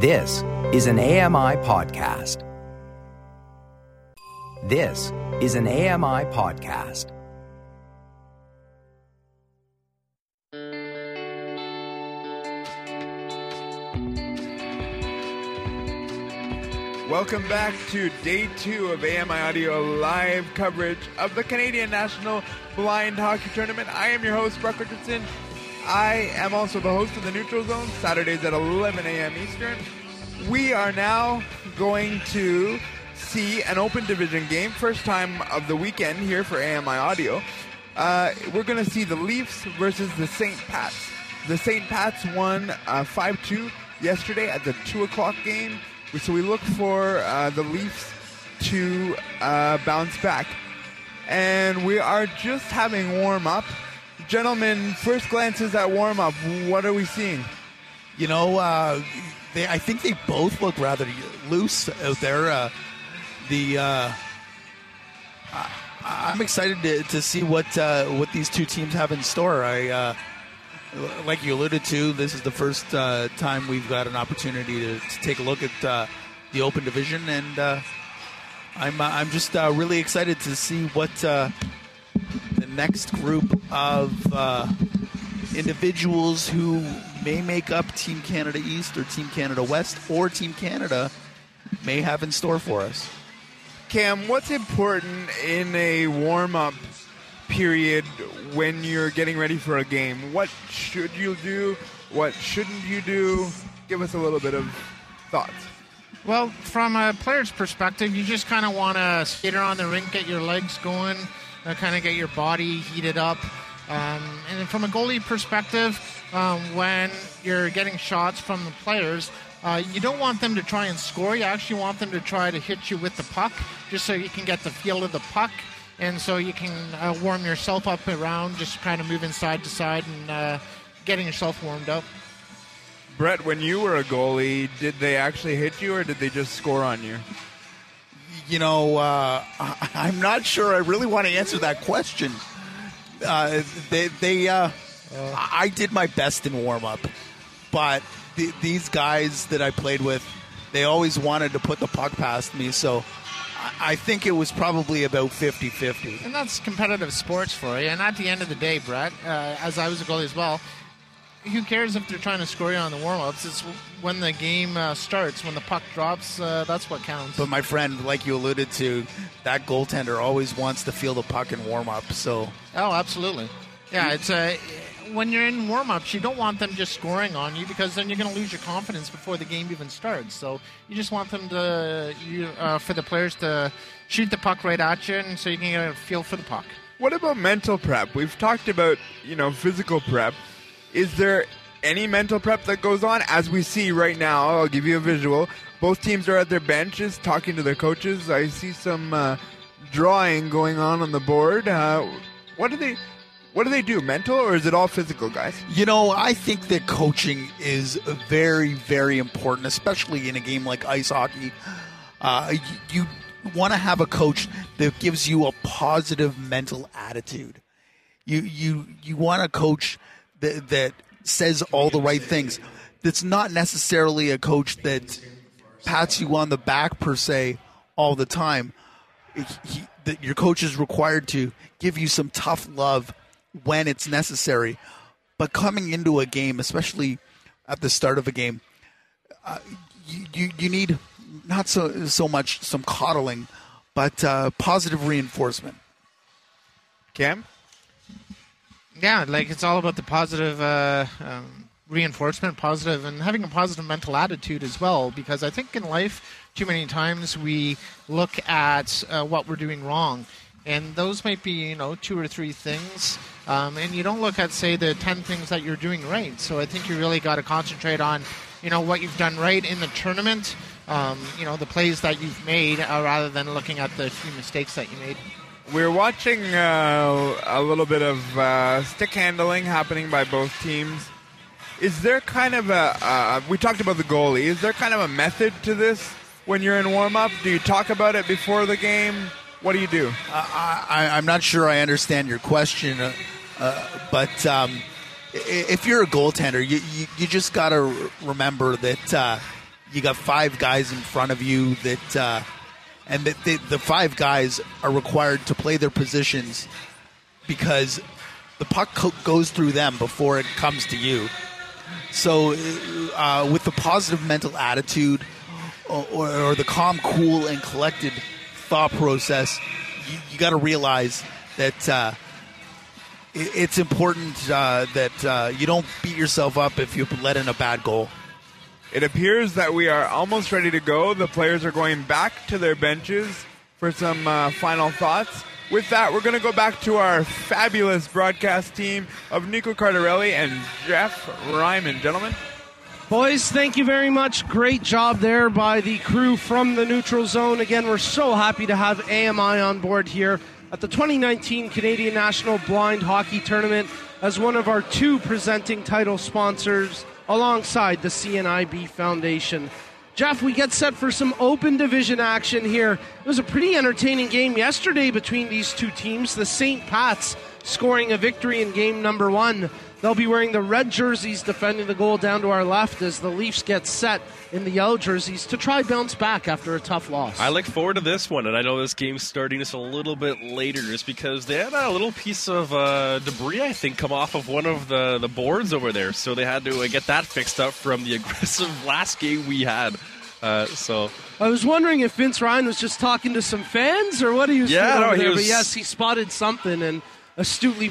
This is an AMI podcast. This is an AMI podcast. Welcome back to day two of AMI Audio live coverage of the Canadian National Blind Hockey Tournament. I am your host, Brock Richardson. I am also the host of the Neutral Zone, Saturdays at 11 a.m. Eastern. We are now going to see an open division game, first time of the weekend here for AMI Audio. Uh, we're going to see the Leafs versus the St. Pats. The St. Pats won uh, 5 2 yesterday at the 2 o'clock game. So we look for uh, the Leafs to uh, bounce back. And we are just having warm up. Gentlemen, first glances at warm up, what are we seeing? You know, uh, they, I think they both look rather loose out there. Uh, the uh, I, I'm excited to, to see what uh, what these two teams have in store. I uh, like you alluded to, this is the first uh, time we've got an opportunity to, to take a look at the Open Division, and I'm I'm just really excited to see what next group of uh, individuals who may make up Team Canada East or Team Canada West or Team Canada may have in store for us. Cam, what's important in a warm up period when you're getting ready for a game? What should you do? What shouldn't you do? Give us a little bit of thoughts. Well, from a player's perspective, you just kind of want to skate around the rink, get your legs going, uh, kind of get your body heated up. Um, and from a goalie perspective, um, when you're getting shots from the players, uh, you don't want them to try and score. You actually want them to try to hit you with the puck, just so you can get the feel of the puck and so you can uh, warm yourself up around, just kind of moving side to side and uh, getting yourself warmed up. Brett, when you were a goalie, did they actually hit you or did they just score on you? You know, uh, I'm not sure. I really want to answer that question. Uh, they, they, uh, I did my best in warm up, but th- these guys that I played with, they always wanted to put the puck past me, so I think it was probably about 50 50. And that's competitive sports for you. And at the end of the day, Brett, uh, as I was a goalie as well, who cares if they're trying to score you on the warm ups? It's when the game uh, starts, when the puck drops, uh, that's what counts. But my friend, like you alluded to, that goaltender always wants to feel the puck in warm up. So. Oh, absolutely. Yeah, it's a when you're in warm-ups, you don't want them just scoring on you because then you're going to lose your confidence before the game even starts. So you just want them to, you, uh, for the players to shoot the puck right at you, and so you can get a feel for the puck. What about mental prep? We've talked about you know physical prep. Is there any mental prep that goes on as we see right now? I'll give you a visual. Both teams are at their benches talking to their coaches. I see some uh, drawing going on on the board. Uh, what do they? What do they do? Mental or is it all physical, guys? You know, I think that coaching is very, very important, especially in a game like ice hockey. Uh, you, you want to have a coach that gives you a positive mental attitude. You you you want a coach that that says all the right things. That's not necessarily a coach that pats you on the back per se all the time. He, your coach is required to give you some tough love when it's necessary. But coming into a game, especially at the start of a game, uh, you, you, you need not so so much some coddling, but uh, positive reinforcement. Cam, yeah, like it's all about the positive uh, um, reinforcement, positive, and having a positive mental attitude as well. Because I think in life, too many times we look at uh, what we're doing wrong. And those might be you know two or three things. Um, and you don't look at say the 10 things that you're doing right. So i think you really got to concentrate on you know what you've done right in the tournament um, you know the plays that you've made uh, rather than looking at the few mistakes that you made we're watching uh, a little bit of uh, stick handling happening by both teams. Is there kind of a uh, we talked about the goalie. Is there kind of a method to this when you're in warm-up? Do you talk about it before the game? What do you do? I, am not sure I understand your question, uh, uh, but um, if you're a goaltender, you, you, you just got to remember that uh, you got five guys in front of you that, and that the, the five guys are required to play their positions because the puck co- goes through them before it comes to you. So, uh, with the positive mental attitude or, or, or the calm, cool, and collected thought process, you, you got to realize that uh, it, it's important uh, that uh, you don't beat yourself up if you let in a bad goal. It appears that we are almost ready to go. The players are going back to their benches for some uh, final thoughts. With that, we're going to go back to our fabulous broadcast team of Nico Cardarelli and Jeff Ryman. Gentlemen, Boys, thank you very much. Great job there by the crew from the neutral zone. Again, we're so happy to have AMI on board here at the 2019 Canadian National Blind Hockey Tournament as one of our two presenting title sponsors alongside the CNIB Foundation. Jeff, we get set for some open division action here. It was a pretty entertaining game yesterday between these two teams. The St. Pats scoring a victory in game number one. They'll be wearing the red jerseys defending the goal down to our left as the Leafs get set in the yellow jerseys to try bounce back after a tough loss. I look forward to this one, and I know this game's starting us a little bit later just because they had a little piece of uh, debris, I think, come off of one of the, the boards over there. So they had to uh, get that fixed up from the aggressive last game we had. Uh, so I was wondering if Vince Ryan was just talking to some fans or what he was Yeah, doing no, there. But yes, he spotted something and astutely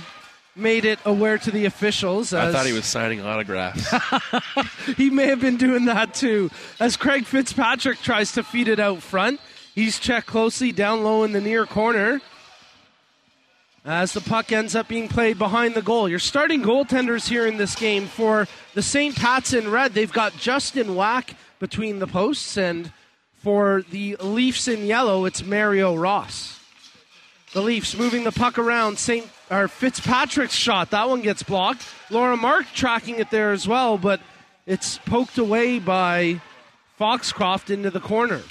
made it aware to the officials. I thought he was signing autographs. he may have been doing that too. As Craig Fitzpatrick tries to feed it out front, he's checked closely down low in the near corner. As the puck ends up being played behind the goal. Your starting goaltenders here in this game for the St. Pats in red, they've got Justin Wack between the posts, and for the Leafs in yellow, it's Mario Ross. The Leafs moving the puck around. St. or Fitzpatrick's shot. That one gets blocked. Laura Mark tracking it there as well, but it's poked away by Foxcroft into the corner.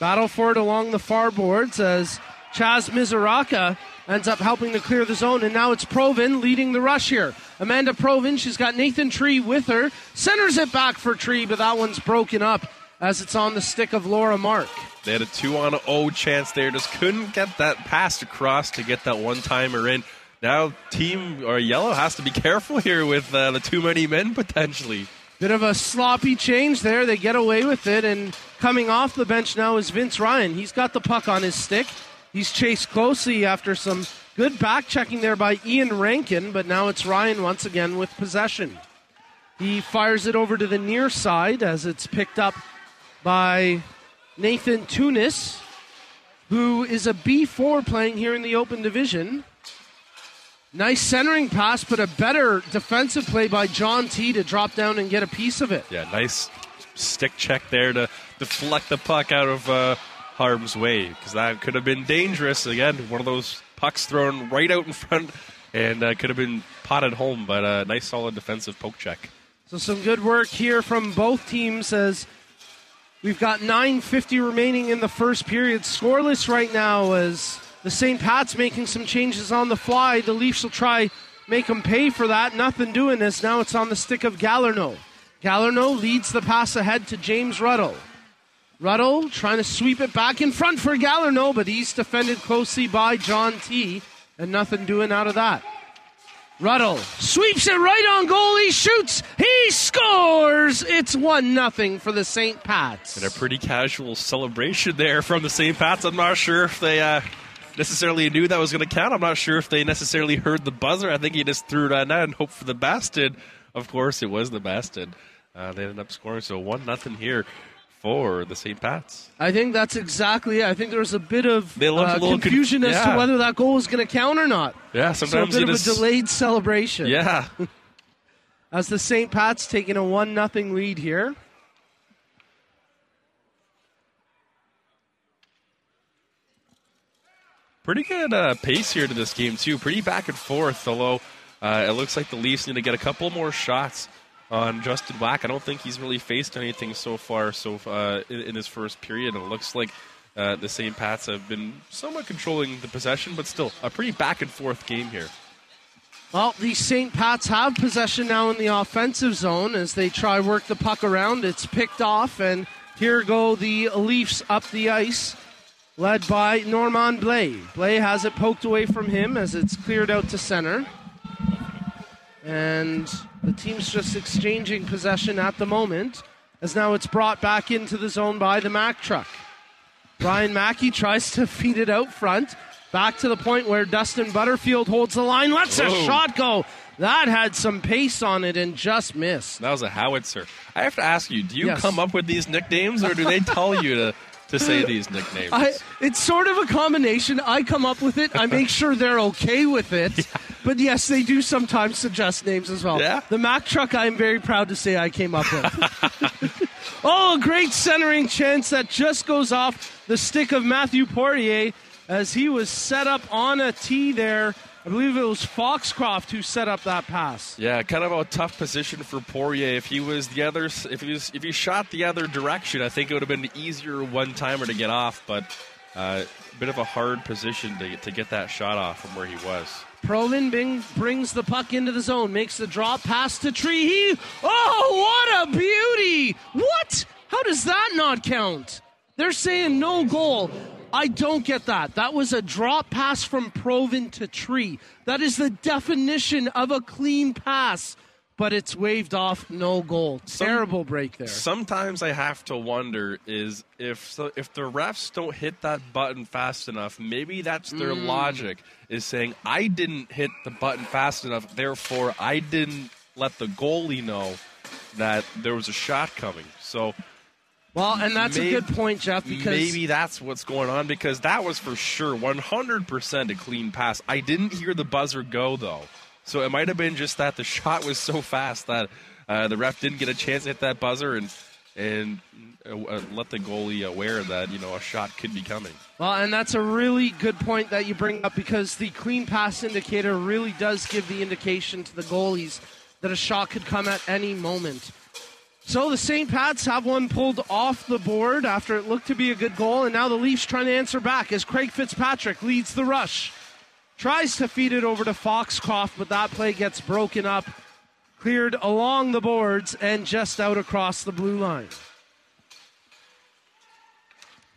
Battle for it along the far boards as Chaz Mizuraka ends up helping to clear the zone, and now it's Provin leading the rush here. Amanda Provin, she's got Nathan Tree with her, centers it back for Tree, but that one's broken up as it's on the stick of Laura Mark. They had a two on O chance there, just couldn't get that pass across to get that one timer in. Now, team or yellow has to be careful here with uh, the too many men potentially. Bit of a sloppy change there. They get away with it, and coming off the bench now is Vince Ryan. He's got the puck on his stick. He's chased closely after some good back checking there by Ian Rankin, but now it's Ryan once again with possession. He fires it over to the near side as it's picked up by Nathan Tunis, who is a B4 playing here in the open division. Nice centering pass, but a better defensive play by John T to drop down and get a piece of it. Yeah, nice stick check there to deflect the puck out of uh, harm's way because that could have been dangerous. Again, one of those pucks thrown right out in front and uh, could have been potted home, but a nice solid defensive poke check. So some good work here from both teams as we've got 9.50 remaining in the first period. Scoreless right now as the St. Pat's making some changes on the fly. The Leafs will try make them pay for that. Nothing doing this. Now it's on the stick of Gallerno. Gallerno leads the pass ahead to James Ruddle. Ruddle trying to sweep it back in front for Gallerno, but he's defended closely by John T. And nothing doing out of that. Ruddle sweeps it right on goal. He shoots. He scores. It's one nothing for the St. Pats. And a pretty casual celebration there from the St. Pats. I'm not sure if they uh, necessarily knew that was going to count. I'm not sure if they necessarily heard the buzzer. I think he just threw it on out and hoped for the best. And of course, it was the best. And uh, they ended up scoring. So one nothing here for the St. Pats. I think that's exactly it. I think there was a bit of uh, little con- confusion as to whether that goal was going to count or not. Yeah, So a sometimes bit of a delayed celebration. yeah. As the St. Pat's taking a one nothing lead here. Pretty good uh, pace here to this game too. Pretty back and forth. Although uh, it looks like the Leafs need to get a couple more shots on Justin Black. I don't think he's really faced anything so far. So uh, in, in his first period, it looks like uh, the St. Pats have been somewhat controlling the possession, but still a pretty back and forth game here. Well, the St. Pats have possession now in the offensive zone as they try work the puck around. It's picked off, and here go the Leafs up the ice, led by Norman Blay. Blay has it poked away from him as it's cleared out to center. And the team's just exchanging possession at the moment, as now it's brought back into the zone by the Mack truck. Brian Mackey tries to feed it out front. Back to the point where Dustin Butterfield holds the line, lets a Whoa. shot go. That had some pace on it and just missed. That was a howitzer. I have to ask you: Do you Yes. come up with these nicknames, or do they tell you to to say these nicknames? I, it's sort of a combination. I come up with it. I make sure they're okay with it. But yes, they do sometimes suggest names as well. Yeah? The Mack truck, I'm very proud to say I came up with. oh, a great centering chance that just goes off the stick of Matthew Poirier as he was set up on a tee there. I believe it was Foxcroft who set up that pass. Yeah, kind of a tough position for Poirier. If he was the other, if he was, if he shot the other direction, I think it would have been an easier one timer to get off. But uh, a bit of a hard position to to get that shot off from where he was. Provin Bing brings the puck into the zone, makes the drop pass to Tree. He, oh, what a beauty! What? How does that not count? They're saying no goal. I don't get that. That was a drop pass from Provin to Tree. That is the definition of a clean pass, but it's waved off. No goal. Terrible break there. Sometimes I have to wonder is if so, if the refs don't hit that button fast enough, maybe that's their Mm. logic is saying I didn't hit the button fast enough, therefore I didn't let the goalie know that there was a shot coming. So Well, and that's Maybe- a good point, Jeff, because maybe that's what's going on because that was for sure 100% a clean pass. I didn't hear the buzzer go though. So it might have been just that the shot was so fast that uh, the ref didn't get a chance to hit that buzzer and and uh, uh, let the goalie aware that you know a shot could be coming. Well, and that's a really good point that you bring up because the clean pass indicator really does give the indication to the goalies that a shot could come at any moment. So the St. Pats have one pulled off the board after it looked to be a good goal, and now the Leafs trying to answer back as Craig Fitzpatrick leads the rush. Tries to feed it over to Foxcroft, but that play gets broken up, cleared along the boards, and just out across the blue line.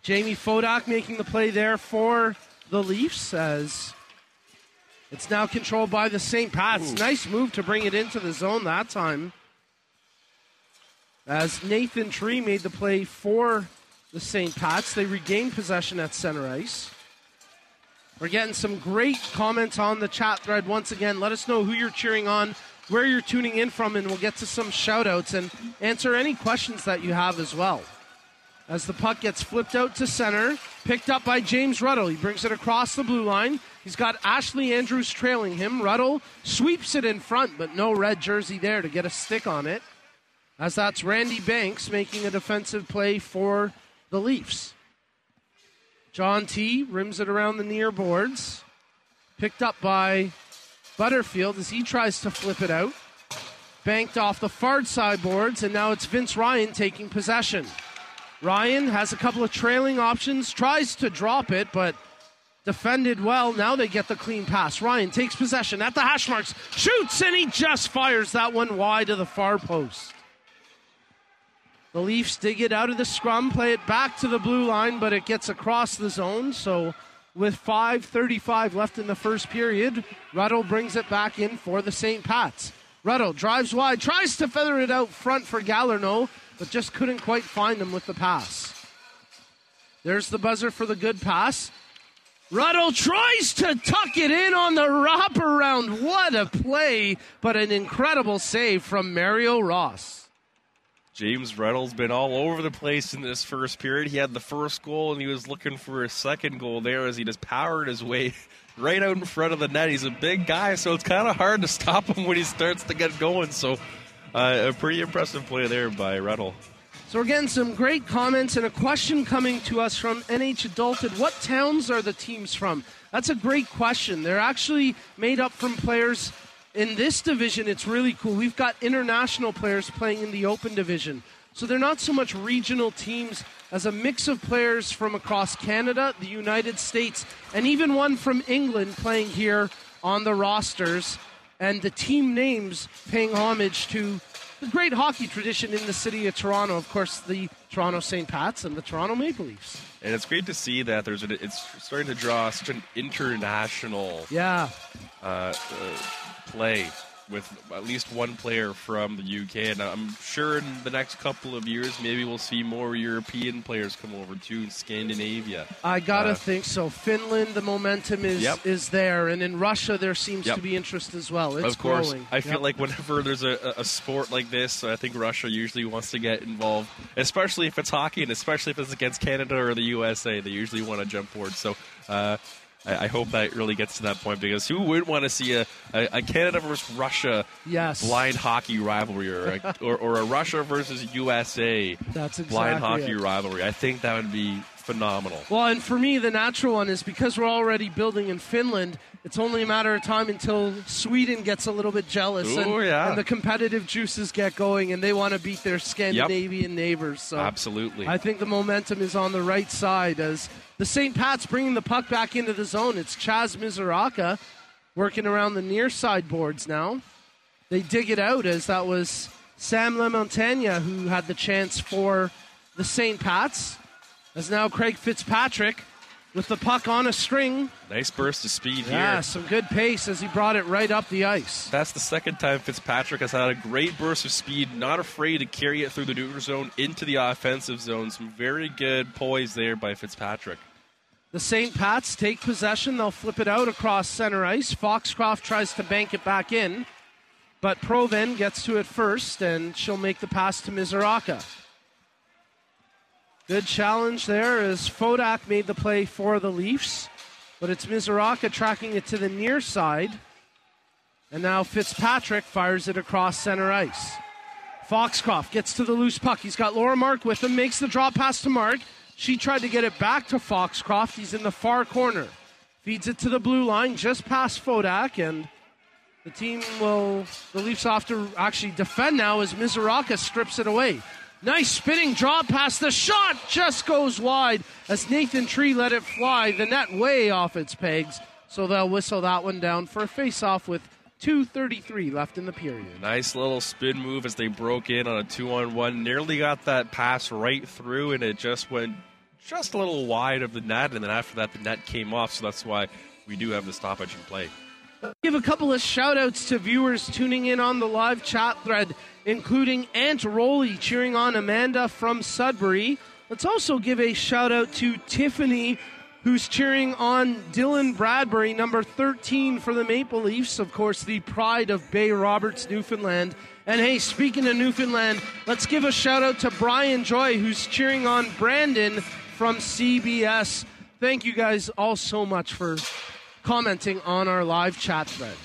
Jamie Fodak making the play there for the Leafs as it's now controlled by the St. Pats. Nice move to bring it into the zone that time. As Nathan Tree made the play for the St. Pats, they regained possession at center ice. We're getting some great comments on the chat thread once again. Let us know who you're cheering on, where you're tuning in from, and we'll get to some shout outs and answer any questions that you have as well as the puck gets flipped out to center, picked up by James Ruddle. He brings it across the blue line. He's got Ashley Andrews trailing him. Ruddle sweeps it in front, but no red jersey there to get a stick on it. As that's Randy Banks making a defensive play for the Leafs. John T rims it around the near boards. Picked up by Butterfield as he tries to flip it out. Banked off the far side boards, and now it's Vince Ryan taking possession. Ryan has a couple of trailing options, tries to drop it, but defended well. Now they get the clean pass. Ryan takes possession at the hash marks, shoots, and he just fires that one wide of the far post. The Leafs dig it out of the scrum, play it back to the blue line, but it gets across the zone. So, with 5.35 left in the first period, Ruddle brings it back in for the St. Pats. Ruddle drives wide, tries to feather it out front for Gallerno, but just couldn't quite find him with the pass. There's the buzzer for the good pass. Ruddle tries to tuck it in on the wraparound. What a play, but an incredible save from Mario Ross. James Ruddle's been all over the place in this first period. He had the first goal, and he was looking for a second goal there as he just powered his way right out in front of the net. He's a big guy, so it's kind of hard to stop him when he starts to get going. So, uh, a pretty impressive play there by Ruddle. So we're getting some great comments and a question coming to us from NH Adulted. What towns are the teams from? That's a great question. They're actually made up from players in this division. It's really cool. We've got international players playing in the open division. So they're not so much regional teams as a mix of players from across Canada, the United States, and even one from England playing here on the rosters. and the team names paying homage to the great hockey tradition in the city of Toronto. Of course, the Toronto St. Pats and the Toronto Maple Leafs. And it's great to see that there's a, it's starting to draw such an international Yeah, uh, uh, play with at least one player from the UK, and I'm sure in the next couple of years, maybe we'll see more European players come over to Scandinavia. I gotta Uh, think so. Finland, the momentum is Yep. is there, and in Russia, there seems Yep. to be interest as well. It's of course, growing. I feel Yep. like whenever there's a, a sport like this, I think Russia usually wants to get involved, especially if it's hockey, and especially if it's against Canada or the USA. They usually want to jump forward. So. Uh, I I hope that really gets to that point because who would want to see a, a, a Canada versus Russia Yes. blind hockey rivalry or a, or, or a Russia versus USA That's blind hockey it. rivalry? I think that would be phenomenal. Well, and for me, the natural one is because we're already building in Finland. It's only a matter of time until Sweden gets a little bit jealous, and, yeah. and the competitive juices get going, and they want to beat their Scandinavian neighbors. So Absolutely. I think the momentum is on the right side as the St. Pat's bringing the puck back into the zone. It's Chaz Mizuraka working around the near side boards now. They dig it out as that was Sam Lamontagne who had the chance for the St. Pat's. As now Craig Fitzpatrick with the puck on a string. nice burst of speed here. Yeah, some good pace as he brought it right up the ice. That's the second time Fitzpatrick has had a great burst of speed, not afraid to carry it through the neutral zone into the offensive zone. Some very good poise there by Fitzpatrick. The St. Pats take possession. They'll flip it out across center ice. Foxcroft tries to bank it back in, but Provin gets to it first, and she'll make the pass to Mizuraka. Good challenge there as Fodak made the play for the Leafs, but it's Mizuraka tracking it to the near side. And now Fitzpatrick fires it across center ice. Foxcroft gets to the loose puck. He's got Laura Mark with him, makes the drop pass to Mark. She tried to get it back to Foxcroft. He's in the far corner. Feeds it to the blue line, just past Fodak, and the team will, the Leafs have to actually defend now as Mizuraka strips it away. Nice spinning drop pass. The shot just goes wide as Nathan Tree let it fly. The net way off its pegs, so they'll whistle that one down for a face off with 2.33 left in the period. Nice little spin move as they broke in on a two on one. Nearly got that pass right through, and it just went just a little wide of the net. And then after that, the net came off, so that's why we do have the stoppage in play. Give a couple of shout outs to viewers tuning in on the live chat thread, including Aunt Rolly cheering on Amanda from Sudbury. Let's also give a shout out to Tiffany, who's cheering on Dylan Bradbury, number 13 for the Maple Leafs, of course, the pride of Bay Roberts, Newfoundland. And hey, speaking of Newfoundland, let's give a shout out to Brian Joy, who's cheering on Brandon from CBS. Thank you guys all so much for commenting on our live chat thread.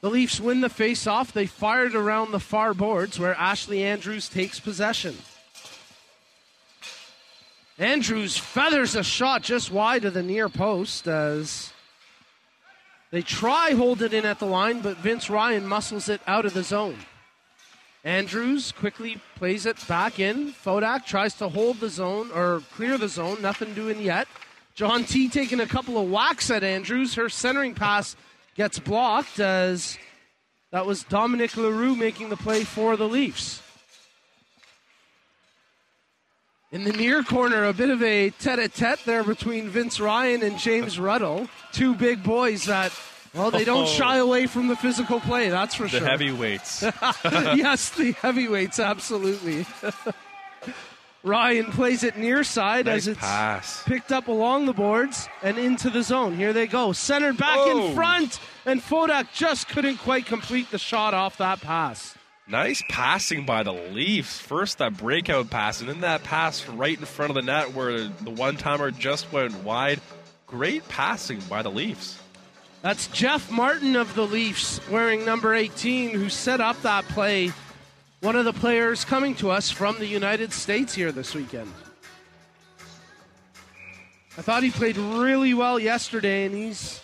The Leafs win the face-off. They fired around the far boards where Ashley Andrews takes possession. Andrews feathers a shot just wide of the near post as they try hold it in at the line, but Vince Ryan muscles it out of the zone. Andrews quickly plays it back in. Fodak tries to hold the zone or clear the zone. Nothing doing yet. John T taking a couple of whacks at Andrews. Her centering pass gets blocked as that was Dominic LaRue making the play for the Leafs. In the near corner, a bit of a tete a tete there between Vince Ryan and James Ruddle. Two big boys that, well, they don't Oh. shy away from the physical play, that's for The sure. The heavyweights. yes, the heavyweights, absolutely. Ryan plays it near side nice as it's pass. picked up along the boards and into the zone. Here they go. Centered back Whoa. in front, and Fodak just couldn't quite complete the shot off that pass. Nice passing by the Leafs. First that breakout pass, and then that pass right in front of the net where the one timer just went wide. Great passing by the Leafs. That's Jeff Martin of the Leafs wearing number 18 who set up that play. One of the players coming to us from the United States here this weekend. I thought he played really well yesterday, and he's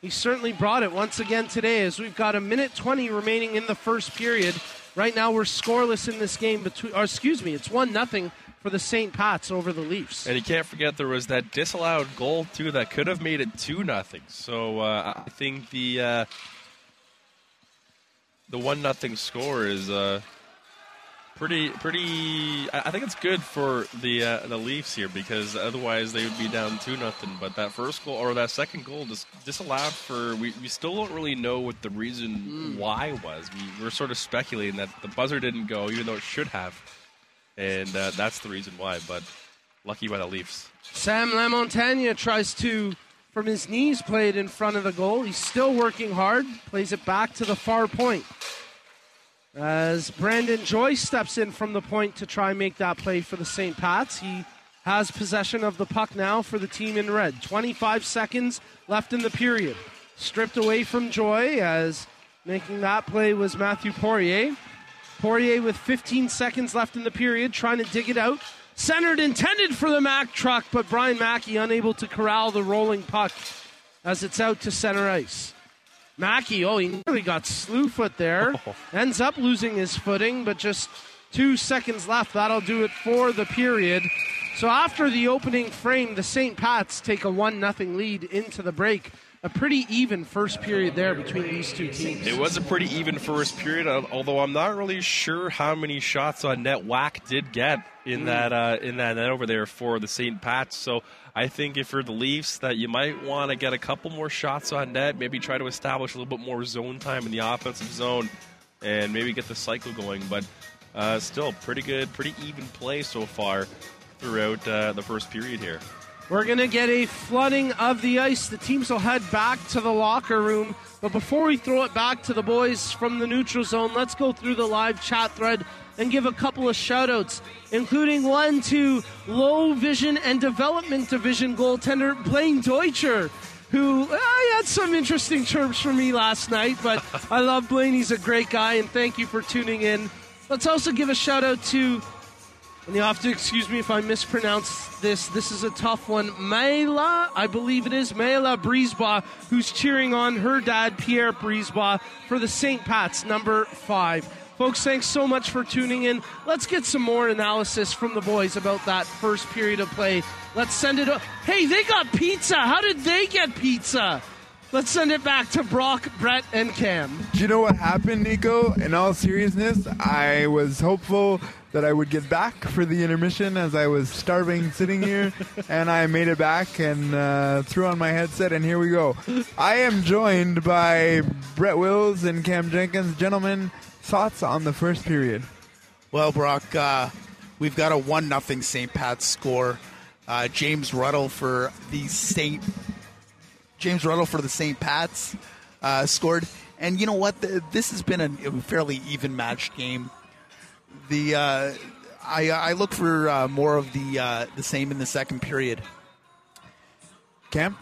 he certainly brought it once again today. As we've got a minute 20 remaining in the first period. Right now, we're scoreless in this game. Between, or excuse me, it's one nothing for the St. Pats over the Leafs. And you can't forget there was that disallowed goal too that could have made it two nothing. So uh, I think the uh, the one nothing score is uh, pretty pretty. I I think it's good for the uh, the Leafs here because otherwise they would be down two nothing. But that first goal or that second goal just disallowed for. We, we still don't really know what the reason why was. We we're sort of speculating that the buzzer didn't go even though it should have, and uh, that's the reason why. But lucky by the Leafs. Sam Lamontagne tries to, from his knees, play it in front of the goal. He's still working hard, plays it back to the far point. As Brandon Joyce steps in from the point to try and make that play for the St. Pats, he has possession of the puck now for the team in red. 25 seconds left in the period. Stripped away from Joy as making that play was Matthew Poirier. Poirier with 15 seconds left in the period, trying to dig it out. Centered intended for the Mack truck, but Brian Mackey unable to corral the rolling puck as it's out to center ice. Mackey, oh, he nearly got slew foot there. Ends up losing his footing, but just two seconds left. That'll do it for the period. So after the opening frame, the St. Pats take a 1 0 lead into the break. A pretty even first period there between these two teams. It was a pretty even first period, although I'm not really sure how many shots on net Whack did get in that uh, in that net over there for the St. Pats. So I think if you're the Leafs, that you might want to get a couple more shots on net, maybe try to establish a little bit more zone time in the offensive zone, and maybe get the cycle going. But uh, still, pretty good, pretty even play so far throughout uh, the first period here. We're going to get a flooding of the ice. The teams will head back to the locker room. But before we throw it back to the boys from the neutral zone, let's go through the live chat thread and give a couple of shout outs, including one to low vision and development division goaltender Blaine Deutscher. Who uh, I had some interesting chirps for me last night, but I love Blaine. He's a great guy, and thank you for tuning in. Let's also give a shout out to and you'll have to excuse me if I mispronounce this. This is a tough one. Mayla, I believe it is Mayla Brisebois, who's cheering on her dad, Pierre Brisebois, for the St. Pat's number five. Folks, thanks so much for tuning in. Let's get some more analysis from the boys about that first period of play. Let's send it. O- hey, they got pizza. How did they get pizza? Let's send it back to Brock, Brett, and Cam. Do you know what happened, Nico? In all seriousness, I was hopeful that I would get back for the intermission as I was starving sitting here, and I made it back and uh, threw on my headset, and here we go. I am joined by Brett Wills and Cam Jenkins. Gentlemen, thoughts on the first period? Well, Brock, uh, we've got a one nothing St. Pat's score. Uh, James Ruddle for the St. James Ruddle for the St. Pat's uh, scored, and you know what? The, this has been a, a fairly even matched game. The uh, I, I look for uh, more of the uh, the same in the second period. Cam?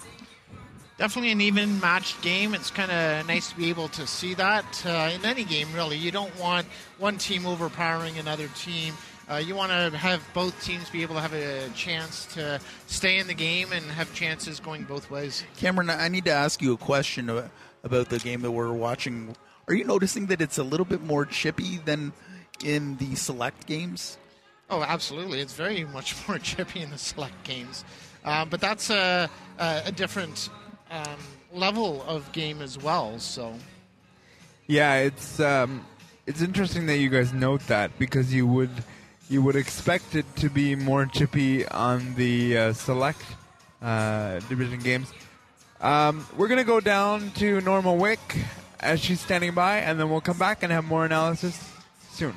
Definitely an even matched game. It's kind of nice to be able to see that uh, in any game, really. You don't want one team overpowering another team. Uh, you want to have both teams be able to have a chance to stay in the game and have chances going both ways. Cameron, I need to ask you a question about the game that we're watching. Are you noticing that it's a little bit more chippy than in the select games? Oh, absolutely. It's very much more chippy in the select games. Um, but that's a, a, a different um, level of game as well. So, Yeah, it's um, it's interesting that you guys note that because you would you would expect it to be more chippy on the uh, select uh, division games. Um, we're gonna go down to Norma Wick as she's standing by, and then we'll come back and have more analysis soon.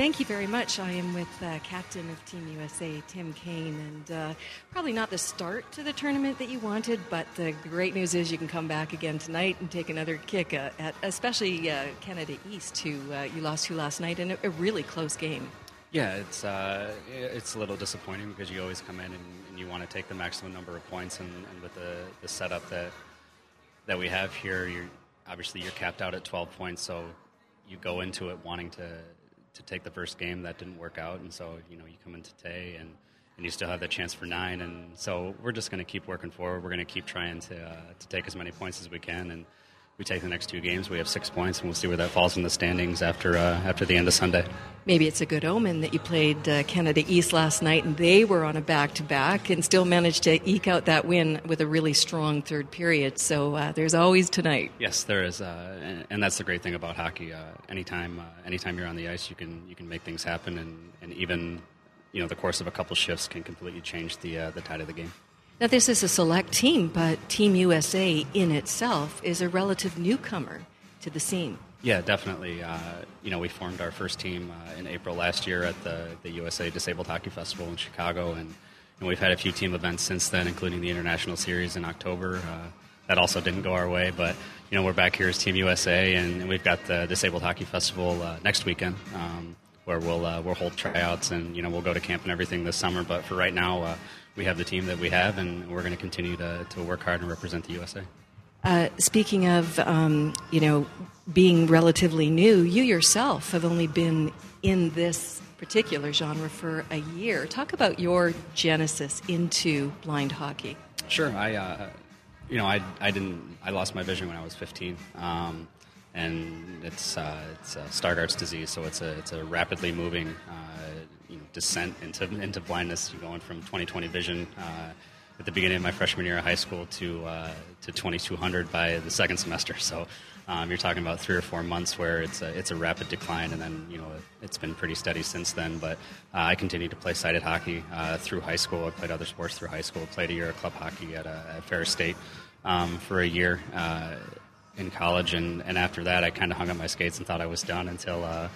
Thank you very much. I am with uh, captain of Team USA, Tim Kane, and uh, probably not the start to the tournament that you wanted, but the great news is you can come back again tonight and take another kick uh, at, especially uh, Canada East, who uh, you lost to last night in a, a really close game. Yeah, it's uh, it's a little disappointing because you always come in and, and you want to take the maximum number of points, and, and with the, the setup that that we have here, you're obviously you're capped out at 12 points, so you go into it wanting to to take the first game that didn't work out, and so you know you come in today and and you still have the chance for nine, and so we're just going to keep working forward. We're going to keep trying to uh, to take as many points as we can, and we take the next two games. We have six points, and we'll see where that falls in the standings after uh, after the end of Sunday. Maybe it's a good omen that you played uh, Canada East last night and they were on a back to back and still managed to eke out that win with a really strong third period. So uh, there's always tonight. Yes, there is, uh, and, and, that's the great thing about hockey. Uh, anytime, uh, anytime you're on the ice, you can you can make things happen, and, and even you know the course of a couple shifts can completely change the uh, the tide of the game. Now, this is a select team, but Team USA in itself is a relative newcomer to the scene. Yeah, definitely. Uh, you know, we formed our first team uh, in April last year at the, the USA Disabled Hockey Festival in Chicago, and, and we've had a few team events since then, including the International Series in October. Uh, that also didn't go our way, but you know, we're back here as Team USA, and, we've got the Disabled Hockey Festival uh, next weekend. Um, where we'll uh, we'll hold tryouts and you know we'll go to camp and everything this summer. But for right now, uh, we have the team that we have, and we're going to continue to, to work hard and represent the USA. Uh, speaking of, um, you know, being relatively new, you yourself have only been in this particular genre for a year. Talk about your genesis into blind hockey. Sure. I, uh, you know, I, I didn't. I lost my vision when I was 15. Um, and it's uh, it's Stargardt's disease, so it's a it's a rapidly moving uh, descent into into blindness. Going from 20/20 vision uh, at the beginning of my freshman year of high school to uh, to 2200 by the second semester. So um, you're talking about three or four months where it's a, it's a rapid decline, and then you know it's been pretty steady since then. But uh, I continued to play sighted hockey uh, through high school. I played other sports through high school. Played a year of club hockey at, at Ferris State um, for a year in college, and, and after that, I kind of hung up my skates and thought I was done until uh,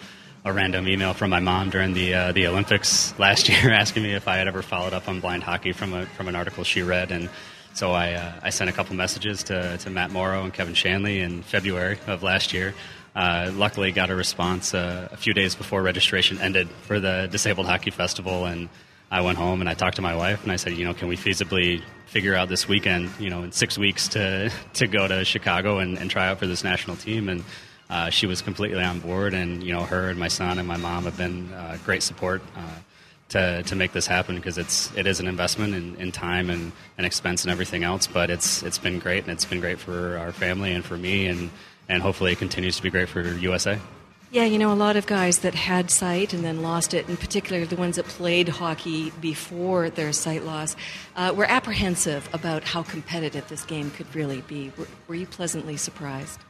a random email from my mom during the uh, the Olympics last year asking me if I had ever followed up on blind hockey from a from an article she read, and so I uh, I sent a couple messages to to Matt Morrow and Kevin Shanley in February of last year. Uh, luckily, got a response uh, a few days before registration ended for the Disabled Hockey Festival, and I went home and I talked to my wife and I said, you know, can we feasibly figure out this weekend, you know, in six weeks to to go to Chicago and, and try out for this national team? And uh, she was completely on board, and you know, her and my son and my mom have been uh, great support. Uh, to, to make this happen because it's it is an investment in, in time and, and expense and everything else but it's it's been great and it's been great for our family and for me and and hopefully it continues to be great for USA. Yeah, you know, a lot of guys that had sight and then lost it, in particular the ones that played hockey before their sight loss, uh, were apprehensive about how competitive this game could really be. Were, were you pleasantly surprised?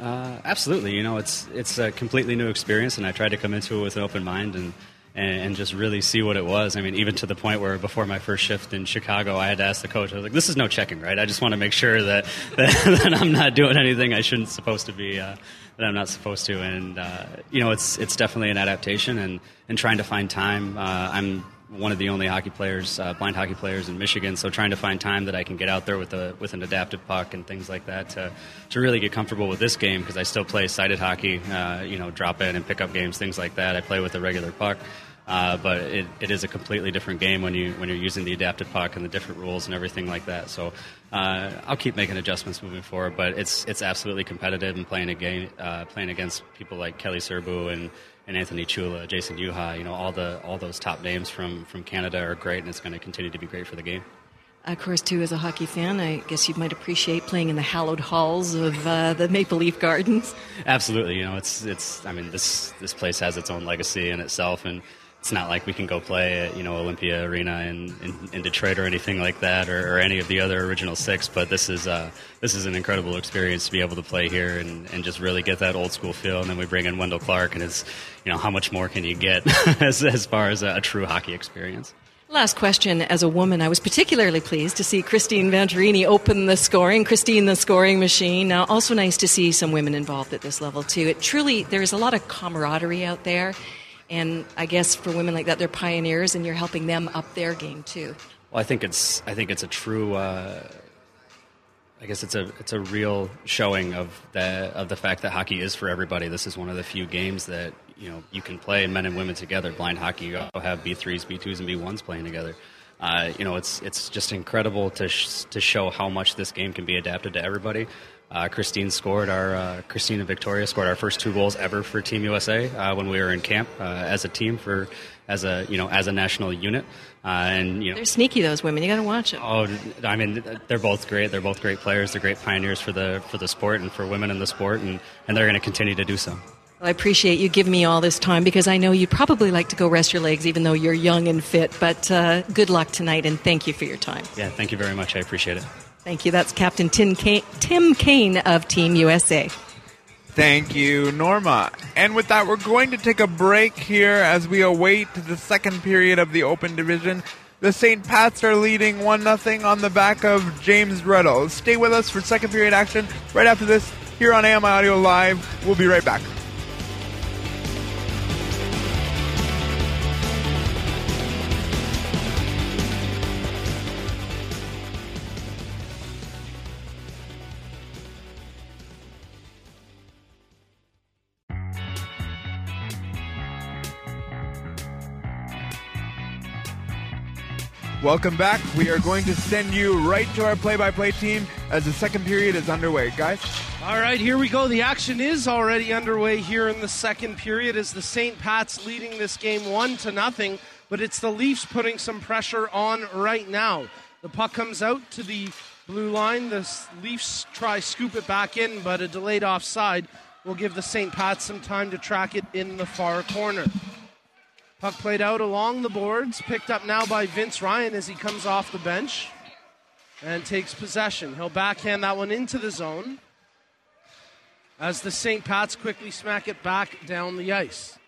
Uh, absolutely. You know, it's it's a completely new experience, and I tried to come into it with an open mind and and, and, just really see what it was. I mean, even to the point where before my first shift in Chicago, I had to ask the coach, I was like, this is no checking, right? I just want to make sure that, that, that I'm not doing anything I shouldn't supposed to be, uh, that I'm not supposed to. And, uh, you know, it's, it's definitely an adaptation and, and trying to find time. Uh, I'm one of the only hockey players, uh, blind hockey players in Michigan. So trying to find time that I can get out there with a with an adaptive puck and things like that to to really get comfortable with this game because I still play sighted hockey. Uh, you know, drop in and pick up games, things like that. I play with a regular puck. Uh, but it, it is a completely different game when you when you're using the adaptive puck and the different rules and everything like that. So uh, I'll keep making adjustments moving forward. But it's it's absolutely competitive and playing a game uh, playing against people like Kelly Serbu and, and Anthony Chula, Jason Yuha. You know all the all those top names from from Canada are great, and it's going to continue to be great for the game. Of course, too, as a hockey fan, I guess you might appreciate playing in the hallowed halls of uh, the Maple Leaf Gardens. Absolutely, you know, it's it's. I mean, this this place has its own legacy in itself, and it's not like we can go play at you know Olympia Arena in, in, in Detroit or anything like that, or, or, any of the other original six. But this is uh, this is an incredible experience to be able to play here and, and just really get that old school feel. And then we bring in Wendel Clark, and it's you know how much more can you get as as far as a, a true hockey experience. Last question. As a woman, I was particularly pleased to see Christine Venturini open the scoring, Christine the scoring machine. Now, also nice to see some women involved at this level, too. It truly, there's a lot of camaraderie out there and I guess for women like that, they're pioneers, and you're helping them up their game too. Well, I think it's I think it's a true. Uh, I guess it's a it's a real showing of the of the fact that hockey is for everybody. This is one of the few games that you know you can play men and women together. Blind hockey, you have B threes, B twos, and B ones playing together. Uh, you know, it's it's just incredible to sh- to show how much this game can be adapted to everybody. Uh, Christine scored our uh, Christine and Victoria scored our first two goals ever for Team USA uh, when we were in camp uh, as a team for as a you know as a national unit. Uh, and you know, They're sneaky, those women. You got to watch them. Oh, I mean, they're both great. They're both great players. They're great pioneers for the for the sport and for women in the sport, and, and they're going to continue to do so. Well, I appreciate you giving me all this time because I know you'd probably like to go rest your legs, even though you're young and fit. But uh, good luck tonight, and thank you for your time. Yeah, thank you very much. I appreciate it. Thank you. That's Captain Tim Kane, Tim Kane of Team USA. Thank you, Norma. And with that, we're going to take a break here as we await the second period of the Open Division. The St. Pats are leading 1 0 on the back of James Ruddle. Stay with us for second period action right after this here on AMI Audio Live. We'll be right back. Welcome back. We are going to send you right to our play by play team as the second period is underway. Guys? All right, here we go. The action is already underway here in the second period as the St. Pat's leading this game 1 to nothing, but it's the Leafs putting some pressure on right now. The puck comes out to the blue line. The Leafs try scoop it back in, but a delayed offside will give the St. Pat's some time to track it in the far corner. Puck played out along the boards, picked up now by Vince Ryan as he comes off the bench and takes possession. He'll backhand that one into the zone as the St. Pat's quickly smack it back down the ice.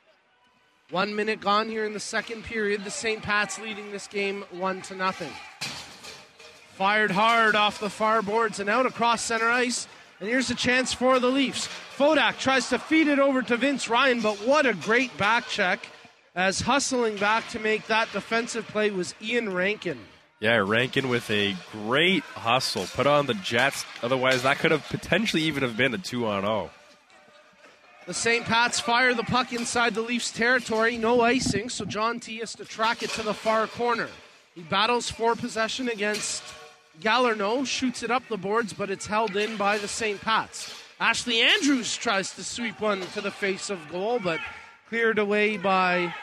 One minute gone here in the second period. The St. Pat's leading this game one to nothing. Fired hard off the far boards and out across center ice. And here's a chance for the Leafs. Fodak tries to feed it over to Vince Ryan, but what a great back check as hustling back to make that defensive play was Ian Rankin. Yeah, Rankin with a great hustle. Put on the Jets. Otherwise, that could have potentially even have been a 2 on 0. The St. Pat's fire the puck inside the Leafs territory. No icing, so John T has to track it to the far corner. He battles for possession against Galarno, shoots it up the boards, but it's held in by the St. Pat's. Ashley Andrews tries to sweep one to the face of goal, but cleared away by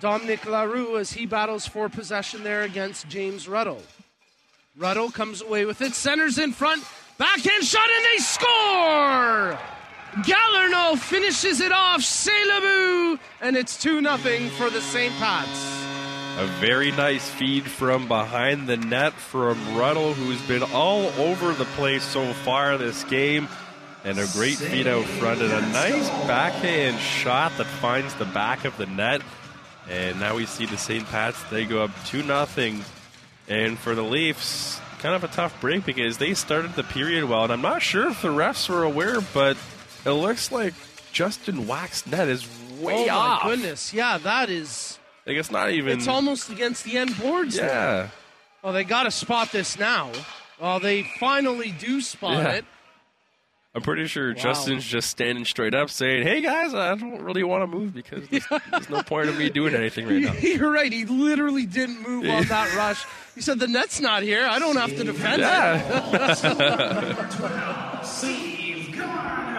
Dominic LaRue as he battles for possession there against James Ruddle. Ruddle comes away with it, centers in front, backhand shot, and they score! Gallerno finishes it off, Selabu, and it's 2 0 for the St. Pat's. A very nice feed from behind the net from Ruddle, who's been all over the place so far this game. And a great feed out front and a nice backhand shot that finds the back of the net. And now we see the St. Pat's, they go up 2 0. And for the Leafs, kind of a tough break because they started the period well. And I'm not sure if the refs were aware, but it looks like Justin Wack's net is way oh off. my goodness. Yeah, that is. Like it's not even. It's almost against the end boards. Yeah. There. Well, they got to spot this now. Well, they finally do spot Yeah. it. I'm pretty sure Justin's just standing straight up saying, "Hey guys, I don't really want to move because there's, there's no point of me doing anything right now." You're right. He literally didn't move on that rush. He said, "The net's not here. I don't have to defend it."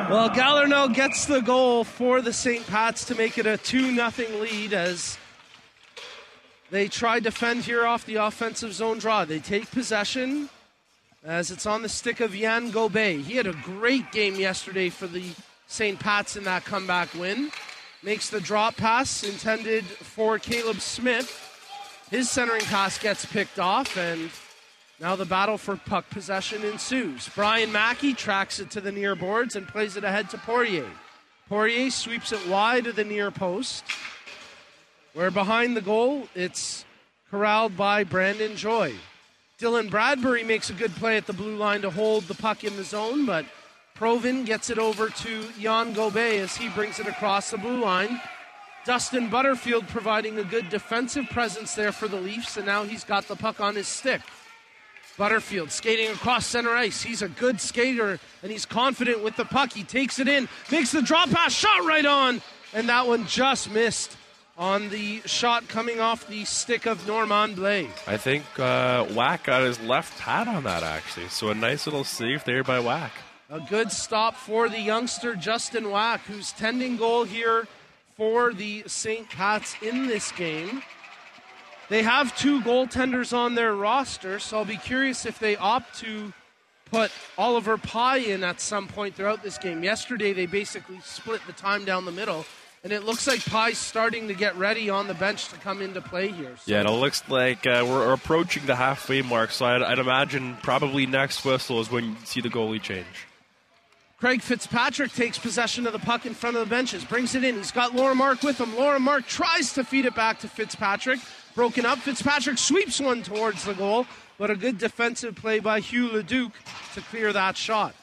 well, Galarno gets the goal for the St. Pat's to make it a two 0 lead as they try to defend here off the offensive zone draw. They take possession as it's on the stick of Jan Gobet. He had a great game yesterday for the St. Pat's in that comeback win. Makes the drop pass intended for Caleb Smith. His centering pass gets picked off, and now the battle for puck possession ensues. Brian Mackey tracks it to the near boards and plays it ahead to Poirier. Poirier sweeps it wide of the near post, where behind the goal it's corralled by Brandon Joy. Dylan Bradbury makes a good play at the blue line to hold the puck in the zone, but Provin gets it over to Jan Gobet as he brings it across the blue line. Dustin Butterfield providing a good defensive presence there for the Leafs, and now he's got the puck on his stick. Butterfield skating across center ice. He's a good skater and he's confident with the puck. He takes it in, makes the drop pass, shot right on, and that one just missed on the shot coming off the stick of Norman Blay. I think uh, Wack got his left hat on that actually, so a nice little save there by Wack. A good stop for the youngster Justin Wack, who's tending goal here for the St. Pats in this game. They have two goaltenders on their roster, so I'll be curious if they opt to put Oliver Pye in at some point throughout this game. Yesterday, they basically split the time down the middle, and it looks like Pye's starting to get ready on the bench to come into play here. So Yeah, and it looks like uh, we're approaching the halfway mark, so I'd, I'd imagine probably next whistle is when you see the goalie change. Craig Fitzpatrick takes possession of the puck in front of the benches, brings it in. He's got Laura Mark with him. Laura Mark tries to feed it back to Fitzpatrick. Broken up. Fitzpatrick sweeps one towards the goal, but a good defensive play by Hugh Leduc to clear that shot.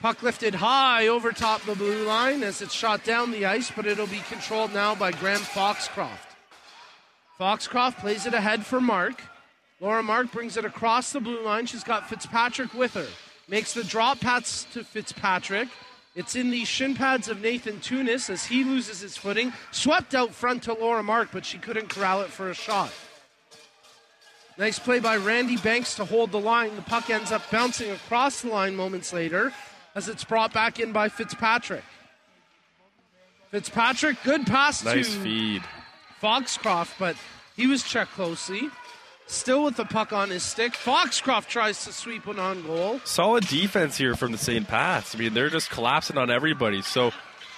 Puck lifted high over top the blue line as it's shot down the ice, but it'll be controlled now by Graham Foxcroft. Foxcroft plays it ahead for Mark. Laura Mark brings it across the blue line. She's got Fitzpatrick with her. Makes the drop pass to Fitzpatrick. It's in the shin pads of Nathan Tunis as he loses his footing. Swept out front to Laura Mark, but she couldn't corral it for a shot. Nice play by Randy Banks to hold the line. The puck ends up bouncing across the line moments later as it's brought back in by Fitzpatrick. Fitzpatrick, good pass Nice to feed. Foxcroft, but he was checked closely. Still with the puck on his stick. Foxcroft tries to sweep one on goal. Solid defense here from the St. Pats. I mean, they're just collapsing on everybody. So,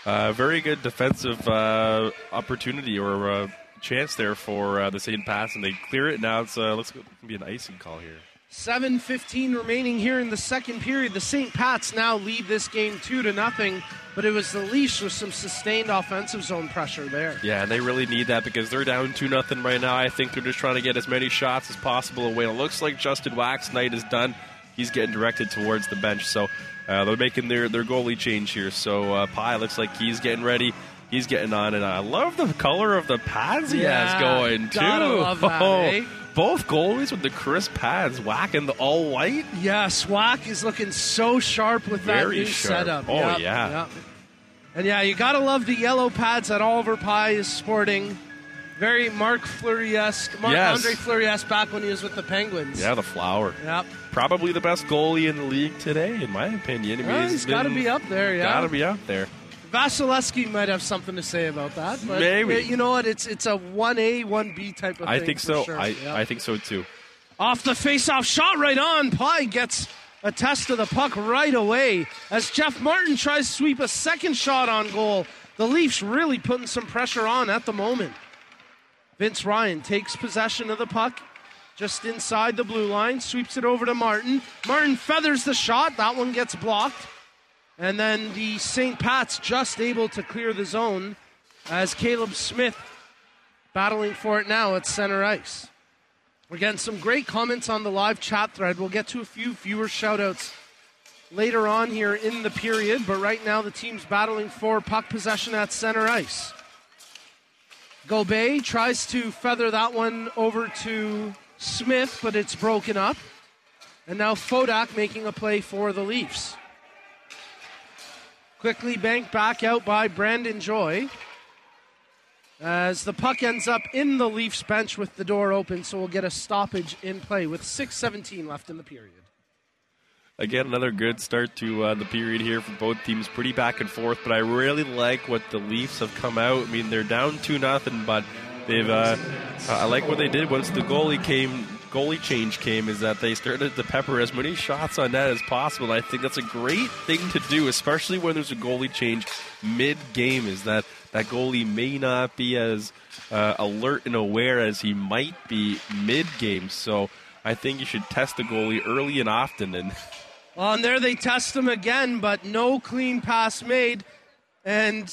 uh, very good defensive uh, opportunity or uh, chance there for uh, the St. Pats, and they clear it. Now it's uh, looks like it can be an icing call here. 7.15 remaining here in the second period. The St. Pats now lead this game 2 to nothing, but it was the Leafs with some sustained offensive zone pressure there. Yeah, and they really need that because they're down two nothing right now. I think they're just trying to get as many shots as possible away. It looks like Justin Wack's night is done. He's getting directed towards the bench, so uh, they're making their their goalie change here. So uh, Pye looks like he's getting ready. He's getting on, and I love the color of the pads he Yeah, has going too. gotta love that, Oh, eh? Both goalies with the crisp pads, whacking the all white. Yeah, Swack is looking so sharp with that Very new sharp. setup. Oh, Yep, yeah. yep. And yeah, you gotta love the yellow pads that Oliver Pye is sporting. Very Marc Fleury-esque. Marc Yes. Andre Fleury-esque back when he was with the Penguins. Yeah, the flower. Yep. Probably the best goalie in the league today, in my opinion. I mean, Well, he's got to be up there. Yeah. Gotta be up there. Vasilevskiy might have something to say about that. But Maybe. you know what? It's it's a one A one B type of I thing. think for so. sure. I, Yeah. I think so too. Off the face-off shot, right on. Pye gets a test of the puck right away as Jeff Martin tries to sweep a second shot on goal. The Leafs really putting some pressure on at the moment. Vince Ryan takes possession of the puck just inside the blue line, sweeps it over to Martin. Martin feathers the shot. That one gets blocked. And then the St. Pat's just able to clear the zone as Caleb Smith battling for it now at center ice. We're getting some great comments on the live chat thread. We'll get to a few viewer shoutouts later on here in the period, but right now the team's battling for puck possession at center ice. Gobey tries to feather that one over to Smith, but it's broken up. And now Fodak making a play for the Leafs. Quickly banked back out by Brandon Joy. As the puck ends up in the Leafs bench with the door open, so we'll get a stoppage in play with 6.17 left in the period. Again, another good start to uh, the period here for both teams. Pretty back and forth, but I really like what the Leafs have come out. I mean, they're down two nothing, but they've. Uh, I like what they did once the goalie came. Goalie change came is that they started to pepper as many shots on net as possible. And I think that's a great thing to do, especially when there's a goalie change mid game. Is that that goalie may not be as uh, alert and aware as he might be mid game. So I think you should test the goalie early and often and. Well, and there they test him again, but no clean pass made. And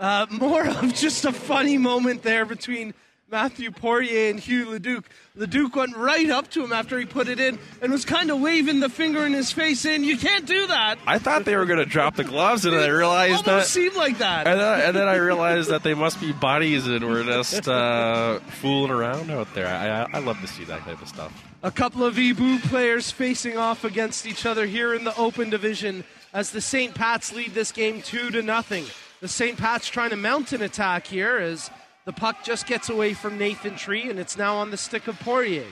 uh, more of just a funny moment there between Matthew Poirier and Hugh Leduc. Leduc went right up to him after he put it in and was kind of waving the finger in his face, saying, You can't do that. I thought they were going to drop the gloves, and I realized that. seemed like that. And then, and then I realized that they must be buddies and we're just uh, fooling around out there. I, I, I love to see that type of stuff. A couple of Ebu players facing off against each other here in the Open Division as the St. Pats lead this game two to nothing. The St. Pats trying to mount an attack here as the puck just gets away from Nathan Tree and it's now on the stick of Poirier.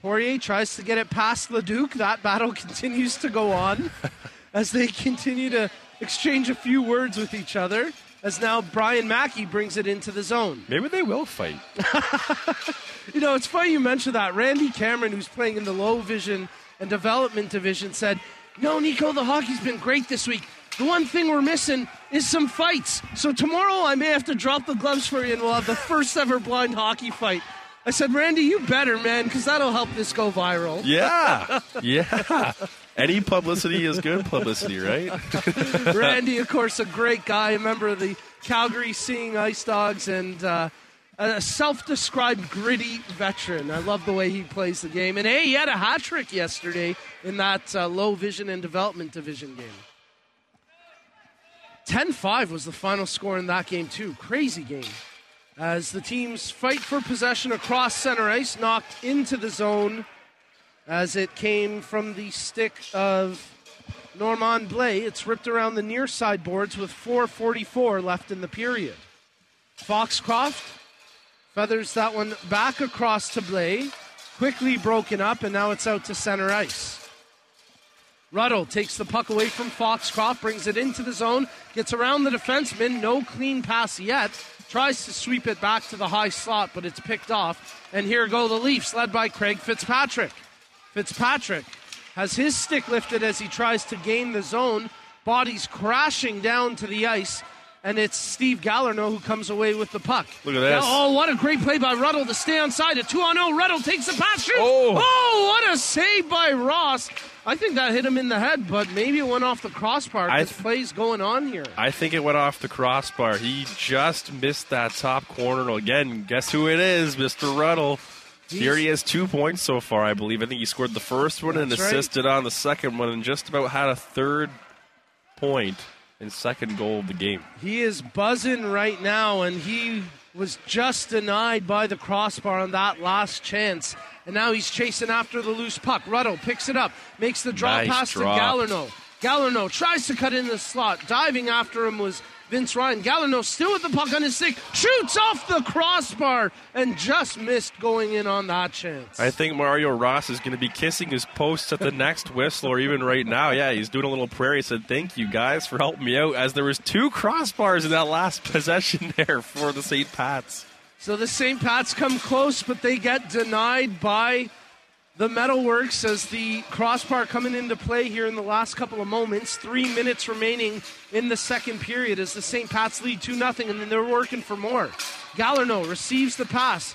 Poirier tries to get it past Leduc. That battle continues to go on as they continue to exchange a few words with each other. as now Brian Mackey brings it into the zone. Maybe they will fight. You know, it's funny you mentioned that. Randy Cameron, who's playing in the low vision and development division, said, No, Nico, the hockey's been great this week. The one thing we're missing is some fights. So tomorrow I may have to drop the gloves for you and we'll have the first ever blind hockey fight. I said, Randy, you better, man, because that'll help this go viral. Yeah, yeah. Any publicity is good publicity, right? Randy, of course, a great guy, a member of the Calgary Seeing Ice Dogs, and uh, a self-described gritty veteran. I love the way he plays the game. And hey, he had a hat trick yesterday in that uh, low vision and development division game. 10-5 was the final score in that game too. Crazy game. As the teams fight for possession across center ice, knocked into the zone as it came from the stick of Norman Blay. It's ripped around the near side boards with 4.44 left in the period. Foxcroft feathers that one back across to Blay. Quickly broken up, and now it's out to center ice. Ruddle takes the puck away from Foxcroft, brings it into the zone, gets around the defenseman. No clean pass yet. Tries to sweep it back to the high slot, but it's picked off. And here go the Leafs, led by Craig Fitzpatrick. Fitzpatrick has his stick lifted as he tries to gain the zone. Bodies crashing down to the ice, and it's Steve Gallerno who comes away with the puck. Look at this. Oh, what a great play by Ruddle to stay on side. A two on 0. Ruddle takes the pass. Shoots. Oh. oh, what a save by Ross. I think that hit him in the head, but maybe it went off the crossbar. I This th- play's going on here. I think it went off the crossbar. He just missed that top corner. Again, guess who it is? Mr. Ruddle. Here he has two points so far, I believe. I think he scored the first one and That's right. assisted on the second one and just about had a third point and second goal of the game. He is buzzing right now, and he was just denied by the crossbar on that last chance. And now he's chasing after the loose puck. Ruddle picks it up, makes the draw Nice pass drop. to Gallerno. Gallerno tries to cut in the slot. Diving after him was Vince Ryan. Gallerno still with the puck on his stick, shoots off the crossbar, and just missed going in on that chance. I think Mario Ross is going to be kissing his posts at the next whistle, or even right now. Yeah, he's doing a little prayer. He said, "Thank you guys for helping me out." As there was two crossbars in that last possession there for the St. Pats. So the St. Pat's come close, but they get denied by the Metalworks as the crossbar coming into play here in the last couple of moments. Three minutes remaining in the second period as the St. Pat's lead 2 0, and then they're working for more. Gallerno receives the pass.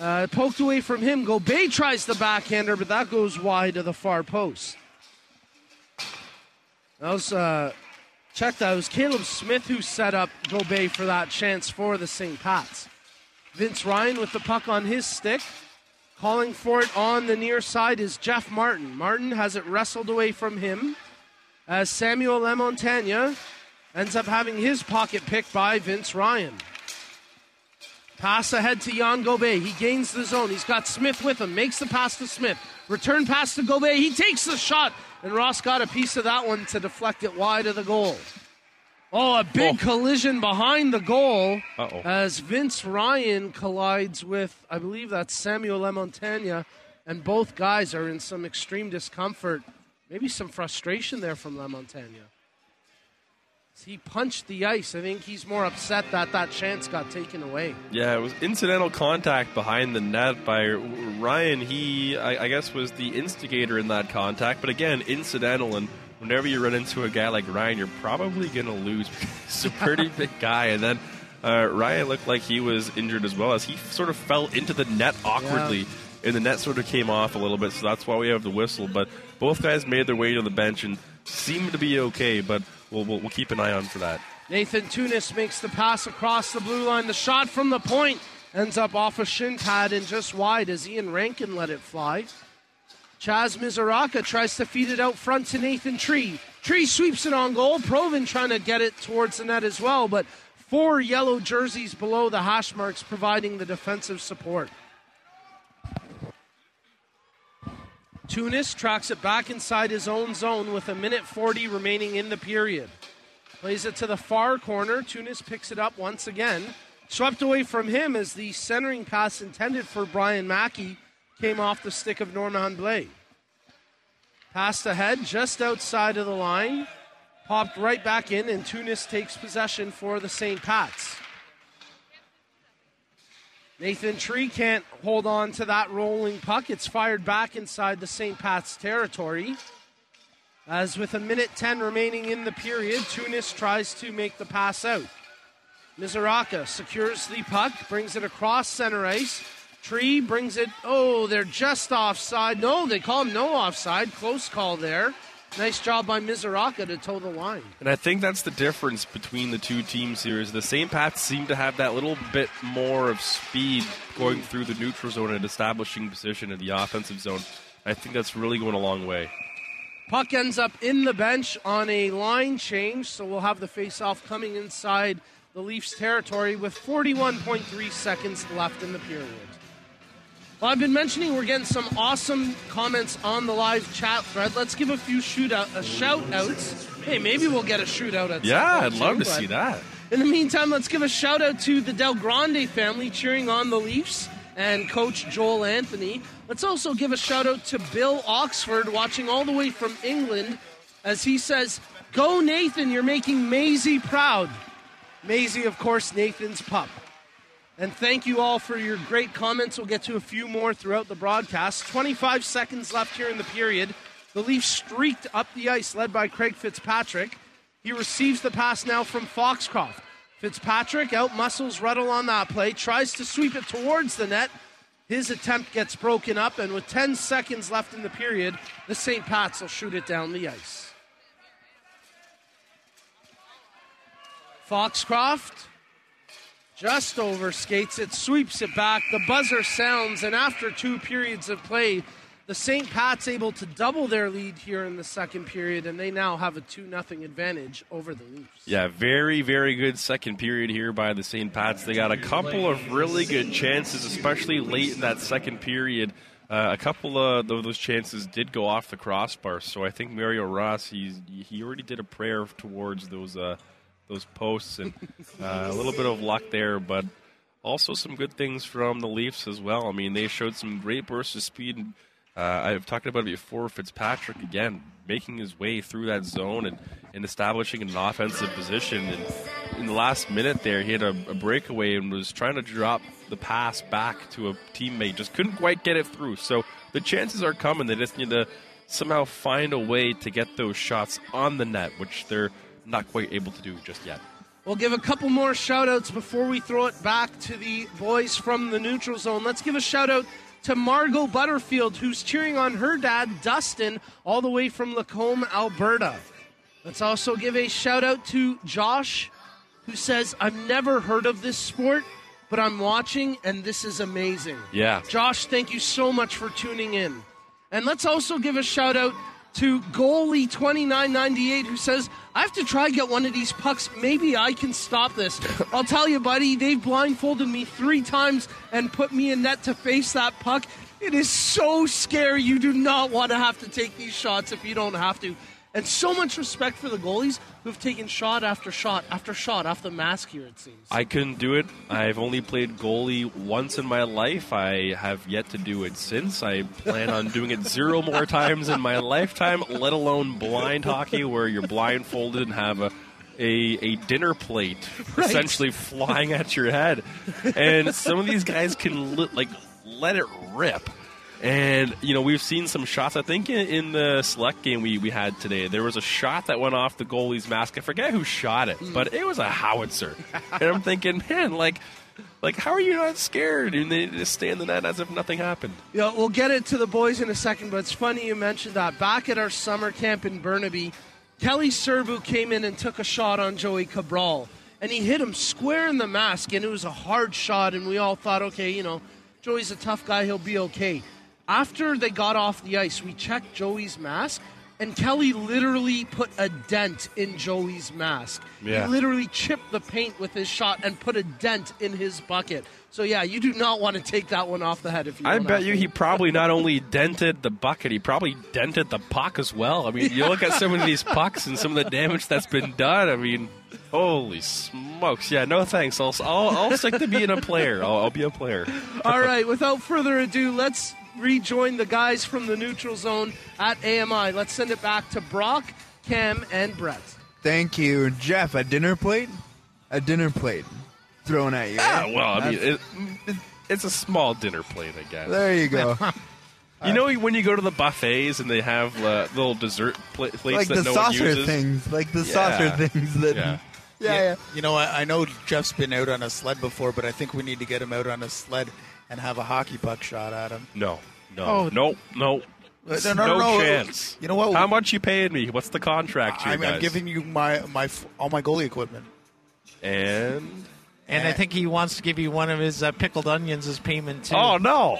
Uh, poked away from him. Gobey tries the backhander, but that goes wide of the far post. That was, uh, check that. It was Caleb Smith who set up Gobey for that chance for the St. Pat's. Vince Ryan with the puck on his stick. Calling for it on the near side is Jeff Martin. Martin has it wrestled away from him as Samuel Lamontagne ends up having his pocket picked by Vince Ryan. Pass ahead to Jan Gobey. He gains the zone. He's got Smith with him. Makes the pass to Smith. Return pass to Gobey. He takes the shot, and Ross got a piece of that one to deflect it wide of the goal. Oh, a big Oh. collision behind the goal Uh-oh. as Vince Ryan collides with, I believe that's Samuel Lamontagne, and both guys are in some extreme discomfort. Maybe some frustration there from Lamontagne. He punched the ice. I think he's more upset that that chance got taken away. Yeah, it was incidental contact behind the net by Ryan. He, I, I guess, was the instigator in that contact, but again, incidental. And whenever you run into a guy like Ryan, you're probably going to lose. He's a pretty big guy. And then uh, Ryan looked like he was injured as well as he sort of fell into the net awkwardly. And the net sort of came off a little bit, so that's why we have the whistle. But both guys made their way to the bench and seemed to be okay, but we'll, we'll, we'll keep an eye on for that. Nathan Tunis makes the pass across the blue line. The shot from the point ends up off a shin pad and just wide as Ian Rankin let it fly. Chaz Mizuraka tries to feed it out front to Nathan Tree. Tree sweeps it on goal. Provin trying to get it towards the net as well, but four yellow jerseys below the hash marks providing the defensive support. Tunis tracks it back inside his own zone with a minute 40 remaining in the period. Plays it to the far corner. Tunis picks it up once again. Swept away from him as the centering pass intended for Brian Mackey came off the stick of Norman Blay. Passed ahead just outside of the line. popped right back in, and Tunis takes possession for the St. Pats. Nathan Tree can't hold on to that rolling puck. It's fired back inside the St. Pat's territory. As with a minute 10 remaining in the period, Tunis tries to make the pass out. Mizuraka secures the puck, brings it across center ice. Tree brings it. Oh, they're just offside. No, they call him no offside. Close call there. Nice job by Mizuraka to toe the line. And I think that's the difference between the two teams here is the St. Pats seem to have that little bit more of speed going hmm. through the neutral zone and establishing position in the offensive zone. I think that's really going a long way. Puck ends up in the bench on a line change, so we'll have the face-off coming inside the Leafs territory with 41.3 seconds left in the period. Well, I've been mentioning we're getting some awesome comments on the live chat thread. Let's give a few shootout uh, shout outs. Hey, maybe we'll get a shootout at Yeah, I'd love too, to see that. In the meantime, let's give a shout out to the Del Grande family cheering on the Leafs and coach Joel Anthony. Let's also give a shout out to Bill Oxford watching all the way from England as he says, Go Nathan, you're making Maisie proud. Maisie, of course, Nathan's pup. And thank you all for your great comments. We'll get to a few more throughout the broadcast. 25 seconds left here in the period. The Leafs streaked up the ice, led by Craig Fitzpatrick. He receives the pass now from Foxcroft. Fitzpatrick out muscles Ruddle on that play, tries to sweep it towards the net. His attempt gets broken up, and with 10 seconds left in the period, the St. Pats will shoot it down the ice. Foxcroft just over skates it, sweeps it back. The buzzer sounds, and after two periods of play, the St. Pat's able to double their lead here in the second period, and they now have a 2 0 advantage over the Leafs. Yeah, very, very good second period here by the St. Pats. They got a couple of really good chances, especially late in that second period. Uh, a couple of those chances did go off the crossbar, so I think Mario Ross he's, he already did a prayer towards those uh, those posts, and uh, a little bit of luck there, but also some good things from the Leafs as well. I mean, they showed some great bursts of speed. Uh, I've talked about it before. Fitzpatrick again making his way through that zone and, and establishing an offensive position. And in the last minute there, he had a, a breakaway and was trying to drop the pass back to a teammate. Just couldn't quite get it through. So the chances are coming. They just need to somehow find a way to get those shots on the net, which they're not quite able to do just yet. We'll give a couple more shout outs before we throw it back to the boys from the neutral zone. Let's give a shout out to Margot Butterfield, who's cheering on her dad, Dustin, all the way from Lacombe, Alberta. Let's also give a shout out to Josh, who says, I've never heard of this sport, but I'm watching and this is amazing. Yeah. Josh, thank you so much for tuning in. And let's also give a shout out to goalie 2998 who says, I have to try get one of these pucks. Maybe I can stop this. I'll tell you, buddy, they've blindfolded me three times and put me in net to face that puck. It is so scary. You do not want to have to take these shots if you don't have to. And so much respect for the goalies who've taken shot after shot after shot off the mask here, it seems. I couldn't do it. I've only played goalie once in my life. I have yet to do it since. I plan on doing it zero more times in my lifetime, let alone blind hockey where you're blindfolded and have a a, a dinner plate Right. essentially flying at your head. And some of these guys can li- like let it rip. And you know we've seen some shots. I think in, in the select game we, we had today, there was a shot that went off the goalie's mask. I forget who shot it, but it was a howitzer. and I'm thinking, man, like, like how are you not scared? And they just stay in the net as if nothing happened. Yeah, we'll get it to the boys in a second, but it's funny you mentioned that. Back at our summer camp in Burnaby, Kelly Serbu came in and took a shot on Joey Cabral, and he hit him square in the mask, and it was a hard shot, and we all thought, okay, you know, Joey's a tough guy, he'll be okay. After they got off the ice, we checked Joey's mask, and Kelly literally put a dent in Joey's mask. Yeah. He literally chipped the paint with his shot and put a dent in his bucket. So yeah, you do not want to take that one off the head if you. I bet you he probably not only dented the bucket, he probably dented the puck as well. I mean, you look at some of these pucks and some of the damage that's been done. I mean, holy smokes! Yeah, no thanks. I'll I'll, I'll stick to being a player. I'll, I'll be a player. All right, without further ado, let's rejoin the guys from the neutral zone at AMI. Let's send it back to Brock, Cam, and Brett. Thank you, Jeff. A dinner plate, a dinner plate thrown at you. Ah, eh? well, I mean, it, it, it's a small dinner plate, I guess. there you go. You know when you go to the buffets and they have uh, little dessert pla- plates like that the no one uses? things, like the Yeah. saucer things that. Yeah. Yeah, yeah. You know, I, I know Jeff's been out on a sled before, but I think we need to get him out on a sled and have a hockey puck shot at him. No, no, Oh. no, no. Uh, no, no, no no. chance. You know what? How much you paying me? What's the contract here, I'm, guys? I'm giving you my my all my goalie equipment. and And I think he wants to give you one of his uh, pickled onions as payment too. oh no,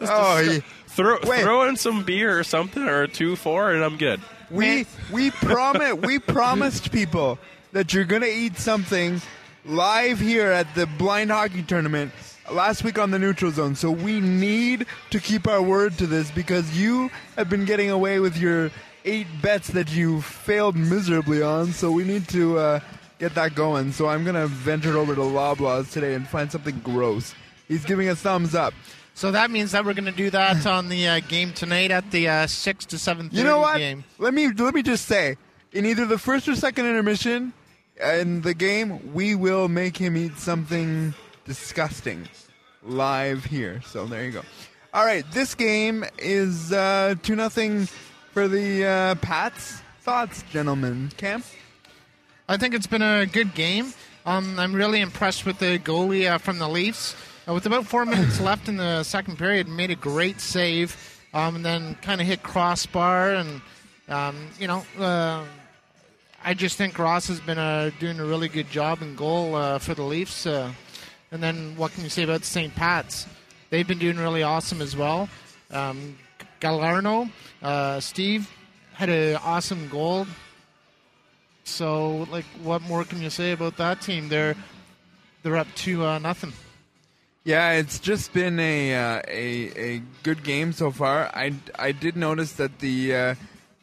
Oh, he- throw Wait. throw in some beer or something or two four, and I'm good. we we promise we promised people that you're gonna eat something live here at the blind hockey tournament last week on the neutral zone. So we need to keep our word to this because you have been getting away with your eight bets that you failed miserably on. So we need to uh, get that going. So I'm gonna venture over to Loblaws today and find something gross. He's giving us thumbs up. So that means that we're going to do that on the uh, game tonight at the uh, six to seven. You know what? game. Let me let me just say, in either the first or second intermission in the game, we will make him eat something disgusting live here. So there you go. All right, this game is uh, two nothing for the uh, Pats. Thoughts, gentlemen? Cam? I think it's been a good game. Um, I'm really impressed with the goalie uh, from the Leafs. Uh, with about four minutes left in the second period, made a great save, um, and then kind of hit crossbar. And um, you know, uh, I just think Ross has been uh, doing a really good job in goal uh, for the Leafs. And then what can you say about St. Pat's? They've been doing really awesome as well. Um, Galarno, uh, Steve had an awesome goal. So, like, what more can you say about that team? They're they're up to uh, nothing. Yeah, it's just been a uh, a a good game so far. I I did notice that the uh,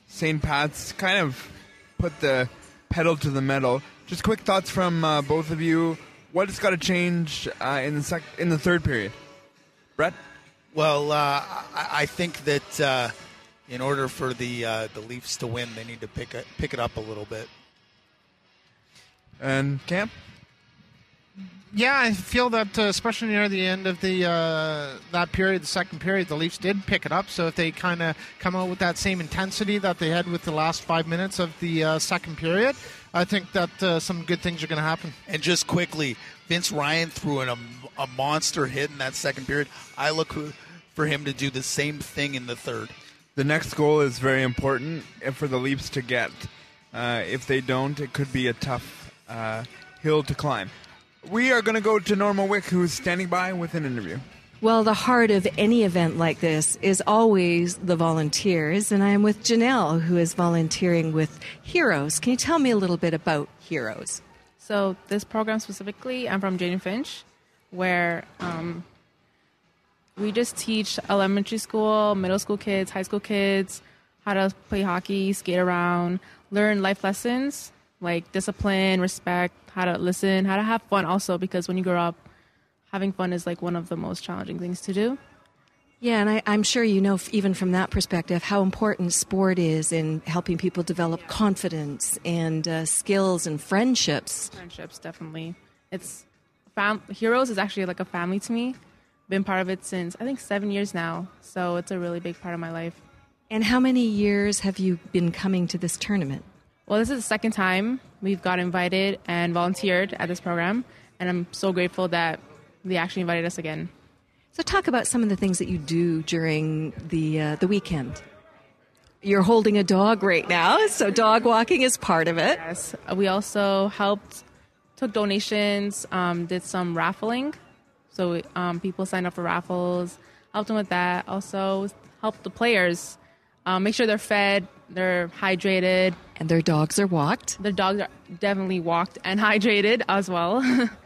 St. Pat's kind of put the pedal to the metal. Just quick thoughts from uh, both of you. What has got to change uh, in the sec- in the third period? Brett, Well, uh, I, I think that uh, in order for the uh, the Leafs to win, they need to pick it, pick it up a little bit. and Cam. Yeah, I feel that uh, especially near the end of the uh, that period, the second period, the Leafs did pick it up. So if they kind of come out with that same intensity that they had with the last five minutes of the uh, second period, I think that uh, some good things are going to happen. And just quickly, Vince Ryan threw in a, a monster hit in that second period. I look for him to do the same thing in the third. The next goal is very important for the Leafs to get. Uh, if they don't, it could be a tough uh, hill to climb. We are going to go to Norma Wick, who's standing by with an interview. Well, the heart of any event like this is always the volunteers, and I am with Janelle, who is volunteering with Heroes. Can you tell me a little bit about Heroes? So this program specifically, I'm from Jane Finch, where um, we just teach elementary school, middle school kids, high school kids how to play hockey, skate around, learn life lessons like discipline, respect, how to listen, how to have fun also because when you grow up, having fun is like one of the most challenging things to do. Yeah, and I, I'm sure you know, f- even from that perspective, how important sport is in helping people develop confidence and uh, skills and friendships. Friendships, definitely. It's fam- Heroes is actually like a family to me. Been part of it since I think seven years now, so it's a really big part of my life. And how many years have you been coming to this tournament? Well, this is the second time we've got invited and volunteered at this program, and I'm so grateful that they actually invited us again. So, talk about some of the things that you do during the uh, the weekend. You're holding a dog right now, so dog walking is part of it. Yes, we also helped, took donations, um, did some raffling. So um, people signed up for raffles, helped them with that. Also helped the players um, make sure they're fed, they're hydrated. And their dogs are walked. Their dogs are definitely walked and hydrated as well.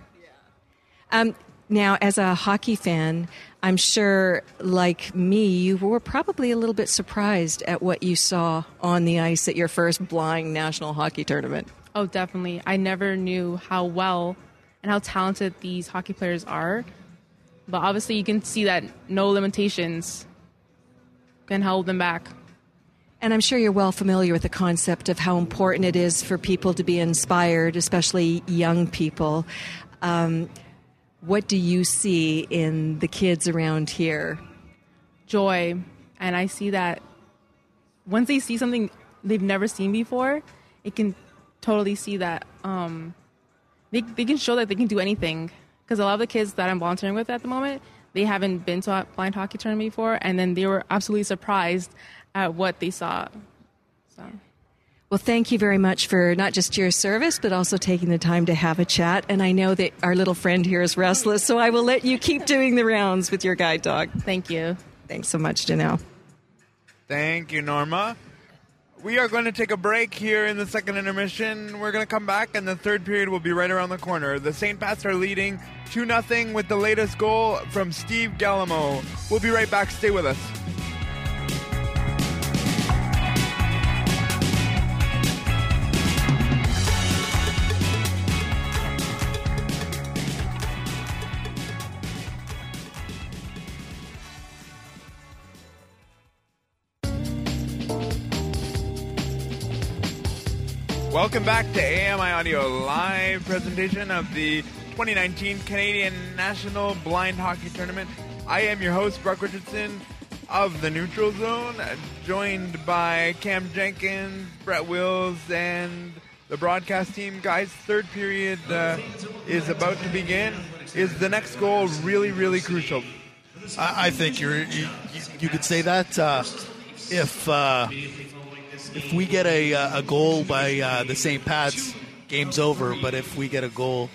Um, now, as a hockey fan, I'm sure, like me, you were probably a little bit surprised at what you saw on the ice at your first blind national hockey tournament. Oh, definitely. I never knew how well and how talented these hockey players are. But obviously, you can see that no limitations can hold them back. And I'm sure you're well familiar with the concept of how important it is for people to be inspired, especially young people. Um, what do you see in the kids around here? Joy. And I see that once they see something they've never seen before, it can totally see that um, they, they can show that they can do anything. Because a lot of the kids that I'm volunteering with at the moment, they haven't been to a blind hockey tournament before, and then they were absolutely surprised at what they saw. So. Well, thank you very much for not just your service, but also taking the time to have a chat. And I know that our little friend here is restless, so I will let you keep doing the rounds with your guide dog. Thank you. Thanks so much, Janelle. Thank you, Norma. We are going to take a break here in the second intermission. We're going to come back, and the third period will be right around the corner. The St. Pats are leading 2 0 with the latest goal from Steve Galamo. We'll be right back. Stay with us. Welcome back to AMI Audio live presentation of the 2019 Canadian National Blind Hockey Tournament. I am your host, Brock Richardson of the Neutral Zone, joined by Cam Jenkins, Brett Wills, and the broadcast team. Guys, third period uh, is about to begin. Is the next goal really, really crucial? I, I think you're, you, you, could say that uh, if uh, if we get a, uh, a goal by uh, the St. Pat's, game's over. But if we get a goal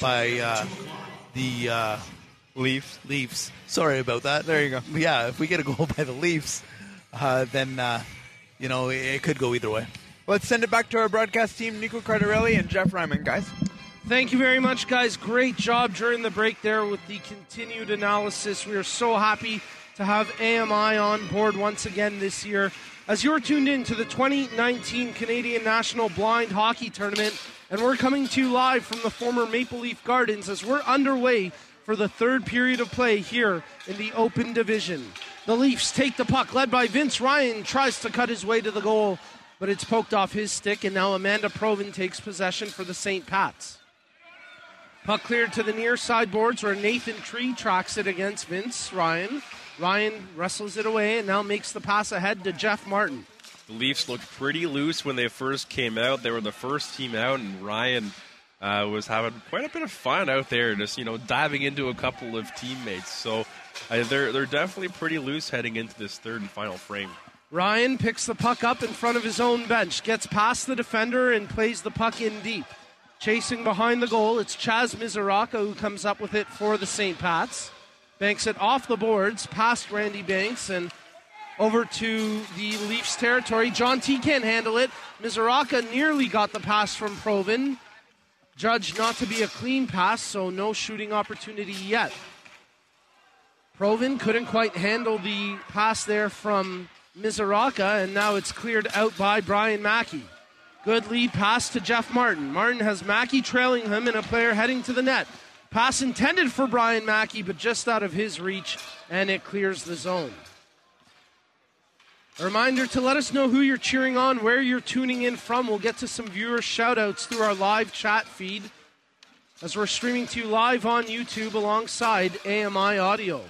by uh, the uh, Leafs, Leafs, sorry about that. There you go. Yeah, if we get a goal by the Leafs, uh, then uh, you know it, it could go either way. Let's send it back to our broadcast team, Nico Cardarelli and Jeff Ryman, guys. Thank you very much, guys. Great job during the break there with the continued analysis. We are so happy to have AMI on board once again this year. As you're tuned in to the 2019 Canadian National Blind Hockey Tournament, and we're coming to you live from the former Maple Leaf Gardens as we're underway for the third period of play here in the Open Division. The Leafs take the puck, led by Vince Ryan, tries to cut his way to the goal, but it's poked off his stick, and now Amanda Provin takes possession for the St. Pats. Puck cleared to the near sideboards where Nathan Tree tracks it against Vince Ryan. Ryan wrestles it away and now makes the pass ahead to Jeff Martin. The Leafs looked pretty loose when they first came out. They were the first team out, and Ryan uh, was having quite a bit of fun out there, just you know diving into a couple of teammates. So uh, they're they're definitely pretty loose heading into this third and final frame. Ryan picks the puck up in front of his own bench, gets past the defender, and plays the puck in deep. Chasing behind the goal, it's Chaz Mizuraka who comes up with it for the St. Pats. Banks it off the boards, past Randy Banks, and over to the Leafs territory. John T can't handle it. Mizuraka nearly got the pass from Provin. Judged not to be a clean pass, so no shooting opportunity yet. Provin couldn't quite handle the pass there from Mizuraka, and now it's cleared out by Brian Mackey. Good lead pass to Jeff Martin. Martin has Mackey trailing him and a player heading to the net. Pass intended for Brian Mackey, but just out of his reach, and it clears the zone. A reminder to let us know who you're cheering on, where you're tuning in from. We'll get to some viewer shout outs through our live chat feed as we're streaming to you live on YouTube alongside AMI Audio.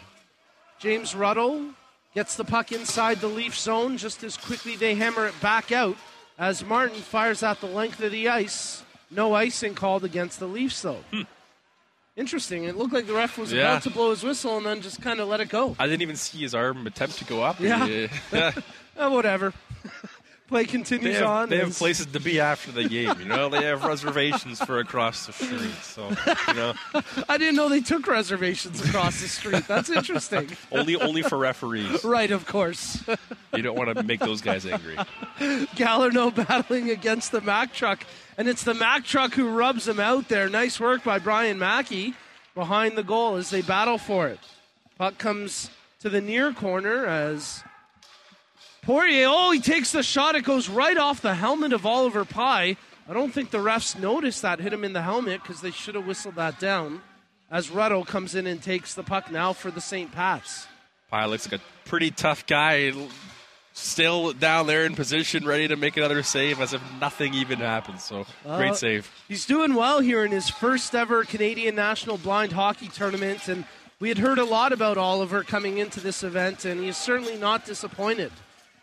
James Ruddle gets the puck inside the Leaf zone just as quickly they hammer it back out as Martin fires out the length of the ice. No icing called against the Leafs, though. Hmm. Interesting. It looked like the ref was Yeah. about to blow his whistle and then just kind of let it go. I didn't even see his arm attempt to go up. Yeah. Yeah. Uh, whatever. Play they continues have, on. they have places to be after the game. You know, they have reservations for across the street. So you know, I didn't know they took reservations across the street. That's interesting. only only for referees. right, of course. You don't want to make those guys angry. Gallerno battling against the Mack truck, and it's the Mack truck who rubs him out there. Nice work by Brian Mackey behind the goal as they battle for it. Puck comes to the near corner as Poirier. Oh, he takes the shot. It goes right off the helmet of Oliver Pye. I don't think the refs noticed that hit him in the helmet because they should have whistled that down. As Ruddle comes in and takes the puck now for the St. Pat's. Pye looks like a pretty tough guy. still down there in position, ready to make another save as if nothing even happened. So Uh, great save. He's doing well here in his first ever Canadian National Blind Hockey Tournament, and we had heard a lot about Oliver coming into this event, and he is certainly not disappointed.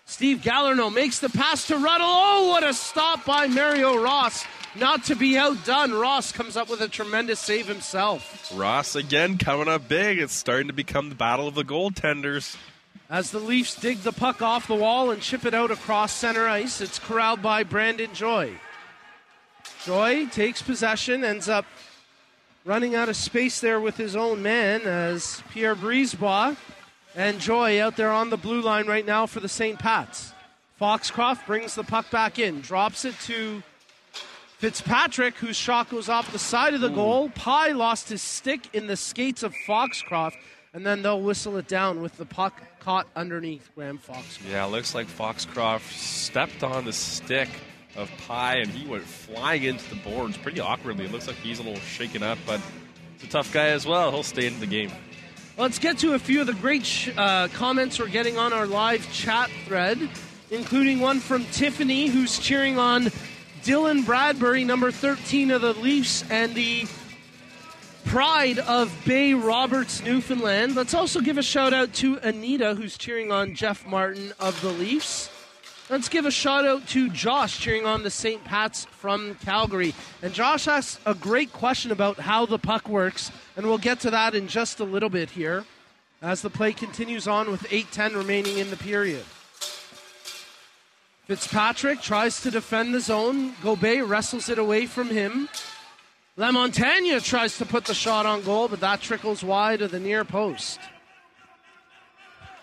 Steve Gallerno makes the pass to Ruddle. Oh, what a stop by Mario Ross. Not to be outdone, Ross comes up with a tremendous save himself. Ross again coming up big. It's starting to become the battle of the goaltenders. As the Leafs dig the puck off the wall and chip it out across center ice, it's corralled by Brandon Joy. Joy takes possession, ends up running out of space there with his own man as Pierre Brisebois and Joy out there on the blue line right now for the St. Pats. Foxcroft brings the puck back in, drops it to Fitzpatrick, whose shot goes off the side of the goal. Pye lost his stick in the skates of Foxcroft, and then they'll whistle it down with the puck caught underneath Graham Foxcroft. Yeah, looks like Foxcroft stepped on the stick of Pye and he went flying into the boards pretty awkwardly. It looks like he's a little shaken up, but he's a tough guy as well. He'll stay in the game. Let's get to a few of the great sh- uh, comments we're getting on our live chat thread, including one from Tiffany, who's cheering on Dylan Bradbury, number 13 of the Leafs, and the pride of Bay Roberts, Newfoundland. Let's also give a shout out to Anita, who's cheering on Jeff Martin of the Leafs. Let's give a shout out to Josh cheering on the St. Pat's from Calgary. And Josh asks a great question about how the puck works, and we'll get to that in just a little bit here as the play continues on with 8:10 remaining in the period. Fitzpatrick tries to defend the zone. Gobet wrestles it away from him. Lamontagne tries to put the shot on goal, but that trickles wide of the near post.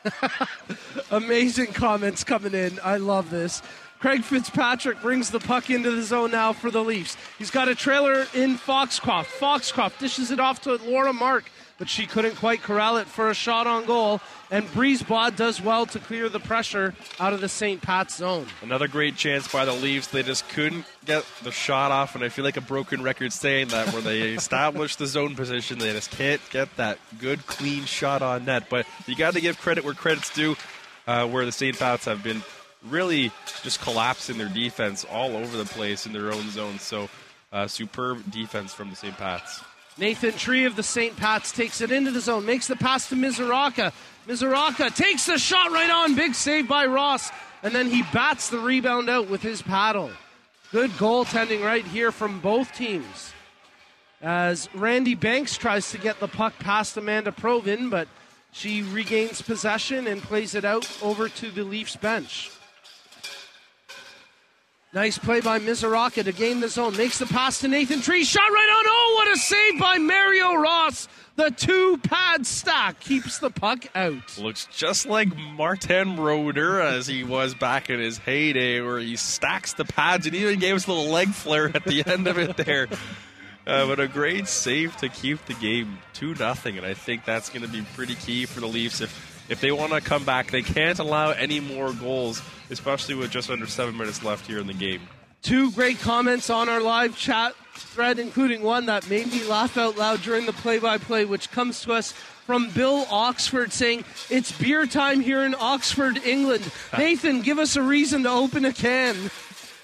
Amazing comments coming in. I love this. Craig Fitzpatrick brings the puck into the zone now for the Leafs. He's got a trailer in Foxcroft. Foxcroft dishes it off to Laura Marc, but she couldn't quite corral it for a shot on goal. And Breezebod does well to clear the pressure out of the St. Pat's zone. Another great chance by the Leafs. They just couldn't get the shot off, and I feel like a broken record saying that where they establish the zone position, they just can't get that good, clean shot on net. But you got to give credit where credit's due, uh, where the St. Pats have been really just collapsing their defense all over the place in their own zone. So, uh, superb defense from the St. Pats. Nathan Tree of the St. Pat's takes it into the zone, makes the pass to Mizuraka. Mizuraka takes the shot right on. Big save by Ross. And then he bats the rebound out with his paddle. Good goaltending right here from both teams. As Randy Banks tries to get the puck past Amanda Provin, but she regains possession and plays it out over to the Leafs bench. Nice play by Mizuraka to gain the zone. Makes the pass to Nathan Tree. Shot right on. Oh, what a save by Mario Ross. The two pad stack keeps the puck out. Looks just like Martin Brodeur as he was back in his heyday, where he stacks the pads and even gave us a little leg flare at the end of it there. Uh, but a great save to keep the game two nothing, and I think that's going to be pretty key for the Leafs if if they want to come back. They can't allow any more goals, especially with just under seven minutes left here in the game. Two great comments on our live chat thread, including one that made me laugh out loud during the play by play, which comes to us from Bill Oxford saying, It's beer time here in Oxford, England. Nathan, give us a reason to open a can.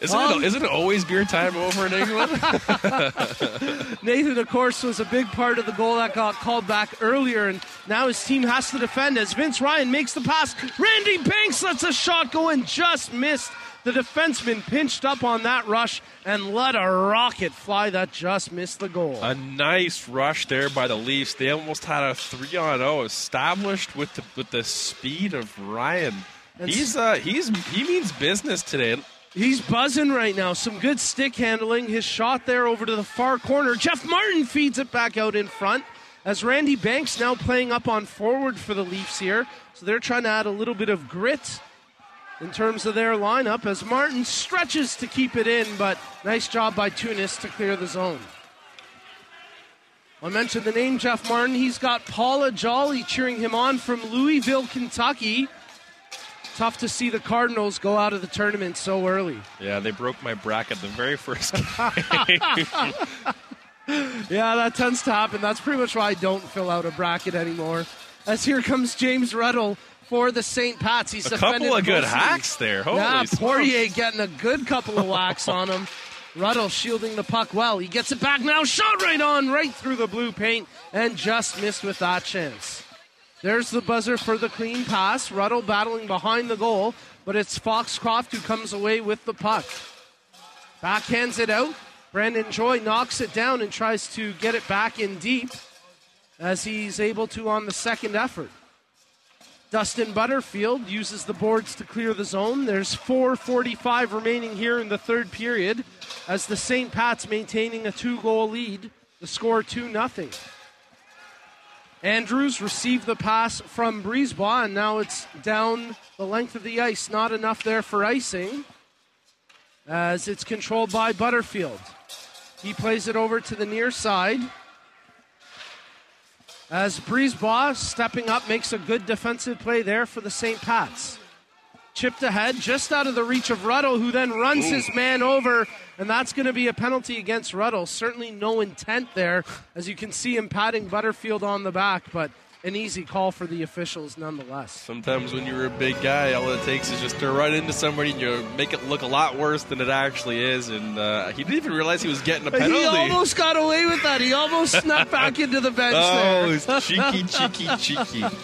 Isn't, Um, it, isn't it always beer time over in England? Nathan, of course, was a big part of the goal that got called back earlier, and now his team has to defend as Vince Ryan makes the pass. Randy Banks lets a shot go and just missed. The defenseman pinched up on that rush and let a rocket fly that just missed the goal. a nice rush there by the Leafs. They almost had a three on zero established with the with the speed of Ryan. That's- He's uh he's he means business today. He's buzzing right now. Some good stick handling. His shot there over to the far corner. Jeff Martin feeds it back out in front. As Randy Banks now playing up on forward for the Leafs here. So they're trying to add a little bit of grit in terms of their lineup as Martin stretches to keep it in, but nice job by Tunis to clear the zone. I mentioned the name Jeff Martin. He's got Paula Jolly cheering him on from Louisville, Kentucky. Tough to see the Cardinals go out of the tournament so early. Yeah, they broke my bracket the very first game. Yeah, that tends to happen. That's pretty much why I don't fill out a bracket anymore. As here comes James Ruddle for the St. Pats. He's A couple of good hacks there. Holy yeah, smokes. Poirier getting a good couple of whacks on him. Ruddle shielding the puck well. He gets it back now. Shot right on, right through the blue paint, and just missed with that chance. There's the buzzer for the clean pass. Ruddle battling behind the goal, but it's Foxcroft who comes away with the puck. Backhands it out. Brandon Joy knocks it down and tries to get it back in deep as he's able to on the second effort. Dustin Butterfield uses the boards to clear the zone. There's 4.45 remaining here in the third period as the St. Pat's maintaining a two goal lead. The score 2 0. Andrews received the pass from Breezeball, and now it's down the length of the ice. Not enough there for icing as it's controlled by Butterfield. He plays it over to the near side. As Breezeball stepping up makes a good defensive play there for the St. Pats. Chipped ahead, just out of the reach of Ruddle, who then runs his man over, and that's going to be a penalty against Ruddle. Certainly no intent there, as you can see him patting Butterfield on the back, but an easy call for the officials nonetheless. Sometimes when you're a big guy, all it takes is just to run into somebody and you make it look a lot worse than it actually is. And uh, he didn't even realize he was getting a penalty. He almost got away with that. He almost snuck back into the bench oh, there. cheeky, cheeky, cheeky.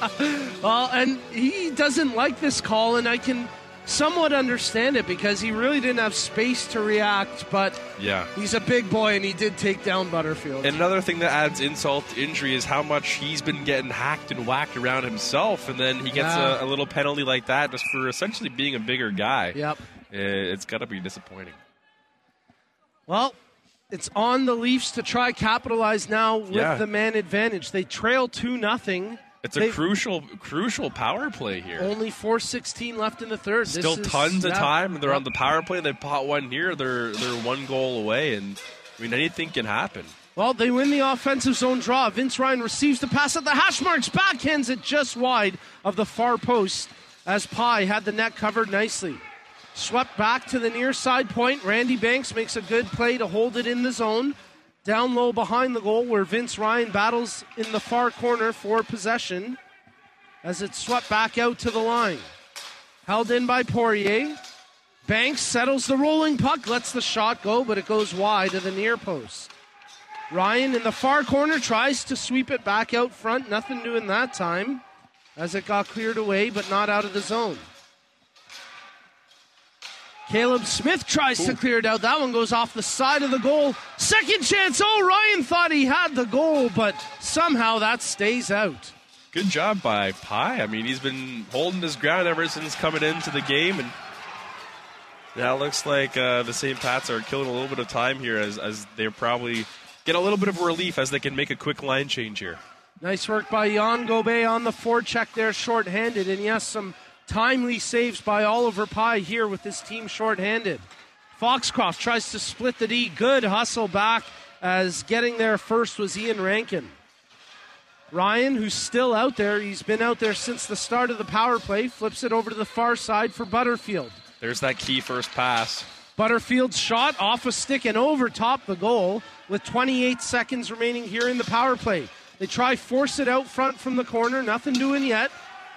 Well, and he doesn't like this call, and I can somewhat understand it because he really didn't have space to react, but Yeah. he's a big boy and he did take down Butterfield. And another thing that adds insult to injury is how much he's been getting hacked and whacked around himself, and then he gets Yeah. a, a little penalty like that just for essentially being a bigger guy. Yep. Eh, It's got to be disappointing. Well, it's on the Leafs to try capitalize now with Yeah. the man advantage. They trail 2 nothing. It's a crucial, crucial power play here. Only 4:16 left in the third. This Still is- tons of yeah. time. They're on the power play. They pot one here. They're they're one goal away, and I mean anything can happen. Well, they win the offensive zone draw. Vince Ryan receives the pass at the hash marks, backhands it just wide of the far post as Pye had the net covered nicely. Swept back to the near side point. Randy Banks makes a good play to hold it in the zone. Down low behind the goal where Vince Ryan battles in the far corner for possession as it's swept back out to the line. Held in by Poirier. Banks settles the rolling puck, lets the shot go, but it goes wide of the near post. Ryan in the far corner tries to sweep it back out front. Nothing doing that time as it got cleared away, but not out of the zone. Caleb Smith tries to clear it out. That one goes off the side of the goal. Second chance. Oh, Ryan thought he had the goal, but somehow that stays out. Good job by Pye. I mean, he's been holding his ground ever since coming into the game, and now it looks like uh, the St. Pats are killing a little bit of time here as, as they're probably get a little bit of relief as they can make a quick line change here. Nice work by Jan Gobe on the forecheck there, shorthanded. And yes, some timely saves by Oliver Pye here with his team shorthanded. Foxcroft tries to split the D. Good hustle back as getting there first was Ian Rankin. Ryan, who's still out there, he's been out there since the start of the power play, flips it over to the far side for Butterfield. There's that key first pass. Butterfield's shot off a stick and over top the goal with 28 seconds remaining here in the power play. They try force it out front from the corner, nothing doing yet.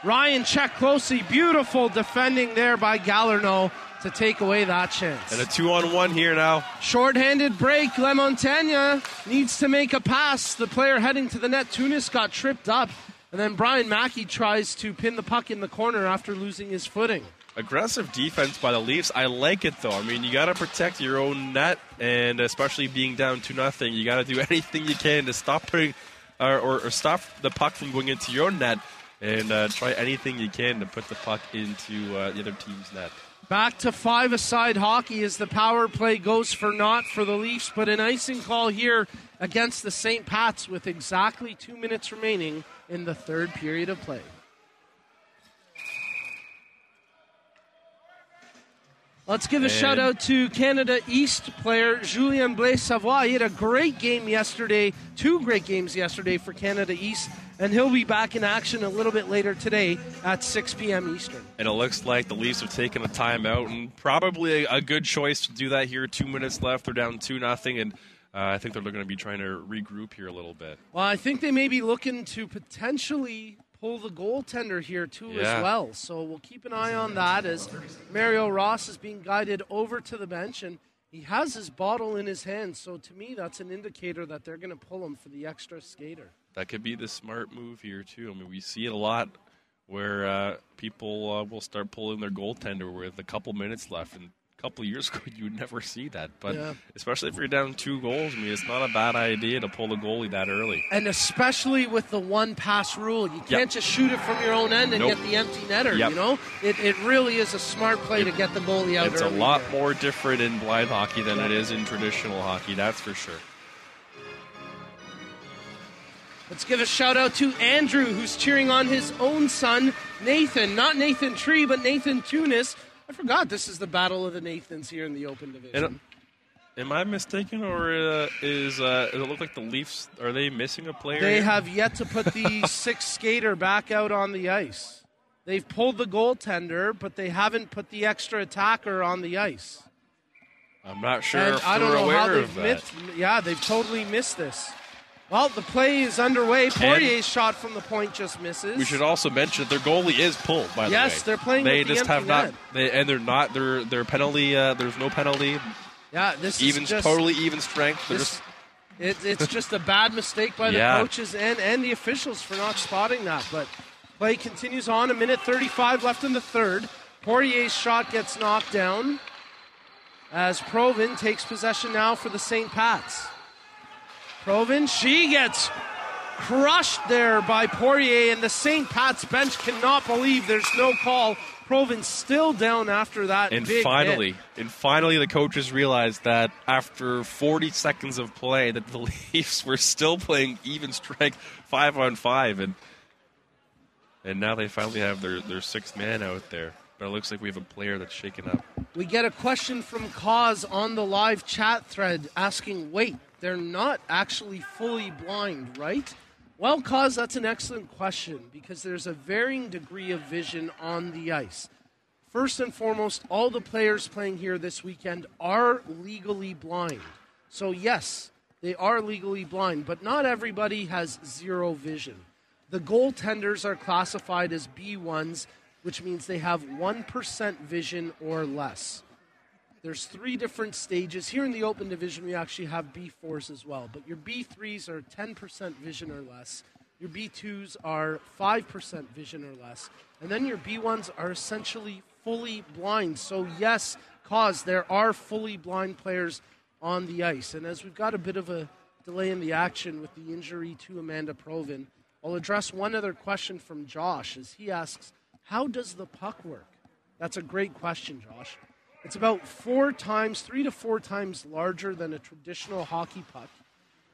Ryan check closely, beautiful defending there by Gallerno to take away that chance. And a two on one here now. Short-handed break. Lamontagne needs to make a pass. The player heading to the net, Tunis, got tripped up. And then Brian Mackey tries to pin the puck in the corner after losing his footing. Aggressive defense by the Leafs. I like it though. I mean, you got to protect your own net, and especially being down two nothing, you got to do anything you can to stop putting or, or, or stop the puck from going into your net, and uh, try anything you can to put the puck into uh, the other team's net. Back to five aside hockey as the power play goes for naught for the Leafs, but an icing call here against the St. Pats with exactly two minutes remaining in the third period of play. Let's give a And- shout out to Canada East player Julien Blaise Savoy. He had a great game yesterday, two great games yesterday for Canada East, and he'll be back in action a little bit later today at 6 p.m. Eastern. And it looks like the Leafs have taken a timeout, and probably a, a good choice to do that here. Two minutes left, they're down two nothing, and uh, I think they're going to be trying to regroup here a little bit. Well, I think they may be looking to potentially pull the goaltender here too Yeah. as well. So we'll keep an eye on that as Mario Ross is being guided over to the bench and he has his bottle in his hand. So to me, that's an indicator that they're going to pull him for the extra skater. That could be the smart move here too. I mean, we see it a lot where uh, people uh, will start pulling their goaltender with a couple minutes left, and couple of years ago you would never see that. But Yeah. especially if you're down two goals, I mean, it's not a bad idea to pull the goalie that early. And especially with the one pass rule, you can't Yep. just shoot it from your own end and Nope. get the empty netter. Yep. You know, it, it really is a smart play to get the goalie out It's a lot there. more different in blind hockey than it is in traditional hockey. That's for sure. Let's give a shout out to Andrew, who's cheering on his own son, Nathan. Not Nathan Tree, but Nathan Tunis. I forgot this is the Battle of the Nathans here in the Open Division. And, am I mistaken, or uh, is uh, it look like the Leafs are they missing a player? They have yet to put the sixth skater back out on the ice. They've pulled the goaltender, but they haven't put the extra attacker on the ice. I'm not sure and I don't know how they've missed. Yeah, they've totally missed this. Well, the play is underway. Poirier's shot from the point just misses. We should also mention that their goalie is pulled. By the way, Yes, they're playing They the just empty have not. They, and they're not. Their their penalty. Uh, there's no penalty. yeah, this Even is just, totally even strength. This, it, it's just a bad mistake by the Yeah. coaches and, and the officials for not spotting that. But play continues on. A minute 35 left in the third. Poirier's shot gets knocked down as Provin takes possession now for the St. Pats. Provin, she gets crushed there by Poirier, and the St. Pat's bench cannot believe there's no call. Provin still down after that. and big finally, hit. and finally, the coaches realized that after 40 seconds of play, that the Leafs were still playing even strength, five on five, and and now they finally have their their sixth man out there. But it looks like we have a player that's shaken up. We get a question from Cause on the live chat thread asking, wait, they're not actually fully blind, right? Well, Cause, that's an excellent question because there's a varying degree of vision on the ice. First and foremost, all the players playing here this weekend are legally blind. So, yes, they are legally blind, but not everybody has zero vision. The goaltenders are classified as B1s, which means they have 1% vision or less. There's three different stages. Here in the open division, we actually have B4s as well. But your B3s are 10% vision or less. Your B2s are 5% vision or less. And then your B1s are essentially fully blind. So, yes, cause there are fully blind players on the ice. And as we've got a bit of a delay in the action with the injury to Amanda Provin, I'll address one other question from Josh as he asks, How does the puck work? That's a great question, Josh. It's about four times, three to four times larger than a traditional hockey puck.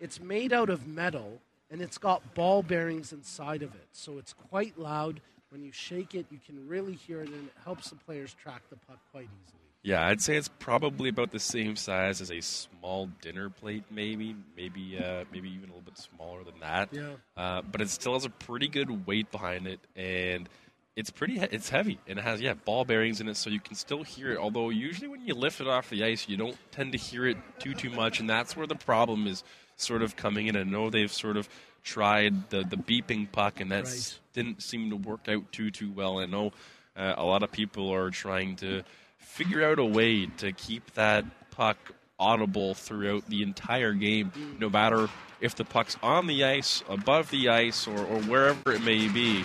It's made out of metal and it's got ball bearings inside of it. So it's quite loud. When you shake it, you can really hear it and it helps the players track the puck quite easily. Yeah, I'd say it's probably about the same size as a small dinner plate, maybe, maybe, uh, maybe even a little bit smaller than that. Yeah. Uh, but it still has a pretty good weight behind it, and it's pretty. He- it's heavy, and it has yeah ball bearings in it, so you can still hear it. Although usually when you lift it off the ice, you don't tend to hear it too too much, and that's where the problem is sort of coming in. I know they've sort of tried the the beeping puck, and that Right. didn't seem to work out too too well. I know uh, a lot of people are trying to figure out a way to keep that puck audible throughout the entire game, no matter if the puck's on the ice, above the ice, or, or wherever it may be.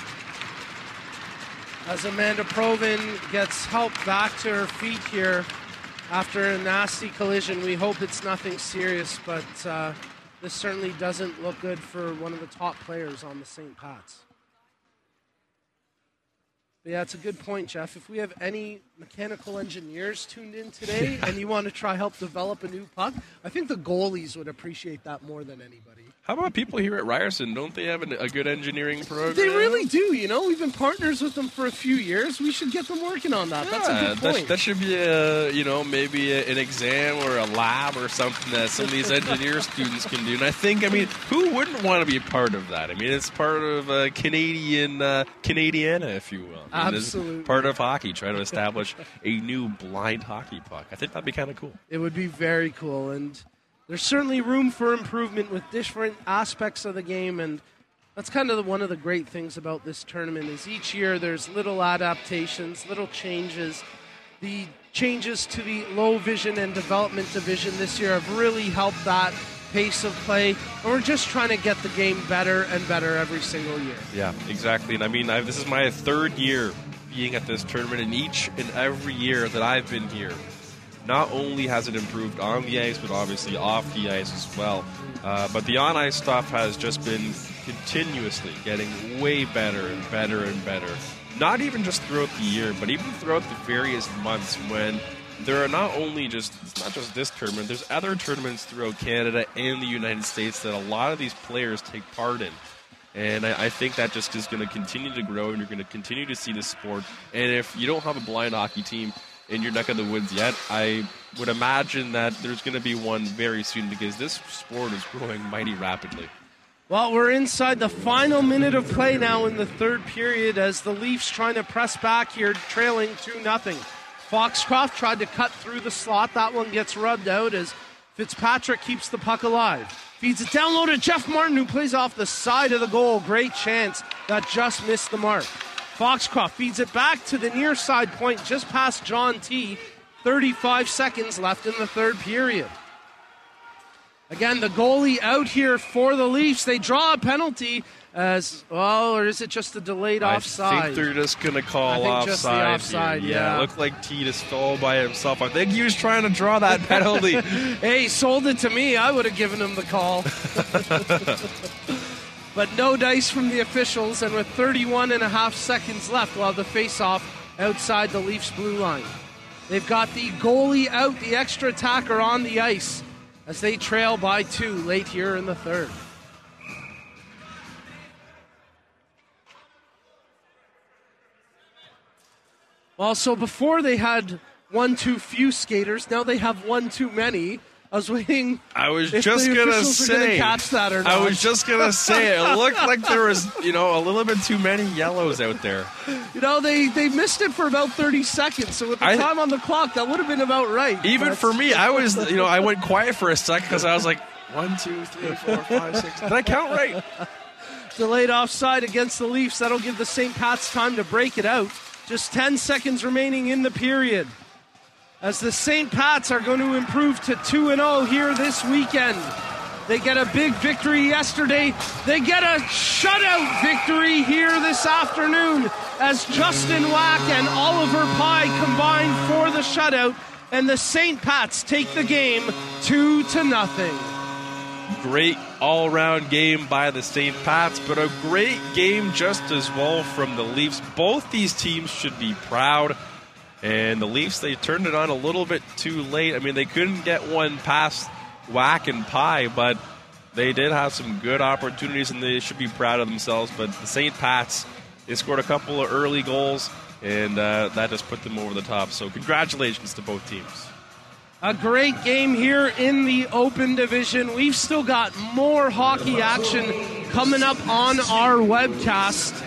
As Amanda Provin gets help back to her feet here after a nasty collision, we hope it's nothing serious, but uh, this certainly doesn't look good for one of the top players on the St. Pat's. Yeah, it's a good point, Jeff. If we have any mechanical engineers tuned in today and you want to try help develop a new puck, I think the goalies would appreciate that more than anybody. How about people here at Ryerson? Don't they have an, a good engineering program? They really do, you know. We've been partners with them for a few years. We should get them working on that. That's a good that, point. that should be a you know maybe a, an exam or a lab or something that some of these engineer students can do. And I think I mean who wouldn't want to be part of that? I mean it's part of uh, Canadian uh, Canadiana, if you will. I mean, it's Absolutely. part of hockey. Try to establish a new blind hockey puck. I think that'd be kind of cool. It would be very cool, and there's certainly room for improvement with different aspects of the game. And That's kind of the, one of the great things about this tournament is each year there's little adaptations, little changes. The changes to the low vision and development division this year have really helped that pace of play. We're just trying to get the game better and better every single year. Yeah, exactly. And I mean, I, this is my third year being at this tournament, and each and every year that I've been here, not only has it improved on the ice, but obviously off the ice as well. Uh, but the on ice stuff has just been continuously getting way better and better and better. Not even just throughout the year, but even throughout the various months when there are not only just it's not just this tournament. There's other tournaments throughout Canada and the United States that a lot of these players take part in. And I, I think that just is going to continue to grow, and you're going to continue to see this sport. And if you don't have a blind hockey team in your neck of the woods yet, I would imagine that there's going to be one very soon because this sport is growing mighty rapidly. Well, we're inside the final minute of play now in the third period as the Leafs trying to press back here, trailing 2 nothing. Foxcroft tried to cut through the slot. That one gets rubbed out as Fitzpatrick keeps the puck alive. Feeds it down low to Jeff Martin, who plays off the side of the goal. Great chance that just missed the mark. Foxcroft feeds it back to the near side point just past John T. 35 seconds left in the third period. Again, the goalie out here for the Leafs. They draw a penalty as well, or is it just a delayed I offside? think they're just going to I call think offside. just the here. offside, yeah. it looked like T just fell by himself. I think he was trying to draw that penalty. hey, sold it to me. I would have given him the call. but no dice from the officials, and with 31 and a half seconds left, we'll have the face-off outside the Leafs blue line. They've got the goalie out, the extra attacker on the ice as they trail by two late here in the third. Well, so before they had one too few skaters, now they have one too many. I was waiting. I was if just gonna gonna say. catch that or not. I was just gonna say it looked like there was, you know, a little bit too many yellows out there. You know, they, they missed it for about 30 seconds, so with the I- time on the clock, that would have been about right. Even But- for me, I was, you know, I went quiet for a second because I was like, one, two, three, four, five, six. Did I count right? Delayed offside against the Leafs. That'll give the St. Pat's time to break it out. Just 10 seconds remaining in the period. As the St. Pats are going to improve to 2 0 here this weekend. They get a big victory yesterday. They get a shutout victory here this afternoon as Justin Wack and Oliver Pye combine for the shutout, and the St. Pats take the game 2 to nothing. Great all around game by the St. Pats, but a great game just as well from the Leafs. Both these teams should be proud. And the Leafs, they turned it on a little bit too late. I mean, they couldn't get one past Wack and Pye, but they did have some good opportunities and they should be proud of themselves. But the St. Pats, they scored a couple of early goals, and uh, that just put them over the top. So, congratulations to both teams. A great game here in the Open Division. We've still got more hockey action coming up on our webcast.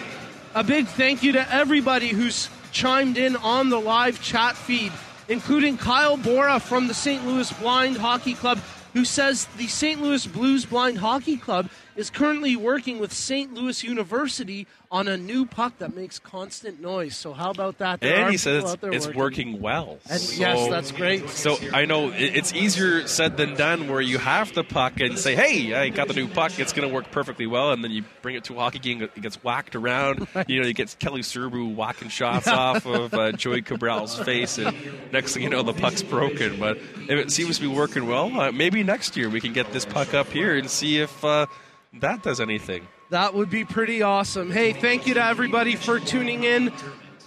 A big thank you to everybody who's chimed in on the live chat feed, including Kyle Bora from the St. Louis Blind Hockey Club, who says the St. Louis Blues Blind Hockey Club is currently working with St. Louis University on a new puck that makes constant noise. So, how about that? There And he says it's, it's working. working well. And So- yes, that's great. So I know it's easier said than done where you have the puck and say, hey, I got the new puck. It's going to work perfectly well. And then you bring it to a hockey game, it gets whacked around. You know, you get Kelly Serbu whacking shots off of uh, Joey Cabral's face. And next thing you know, the puck's broken. But if it seems to be working well, uh, maybe next year we can get this puck up here and see if uh, that does anything. That would be pretty awesome. Hey, thank you to everybody for tuning in.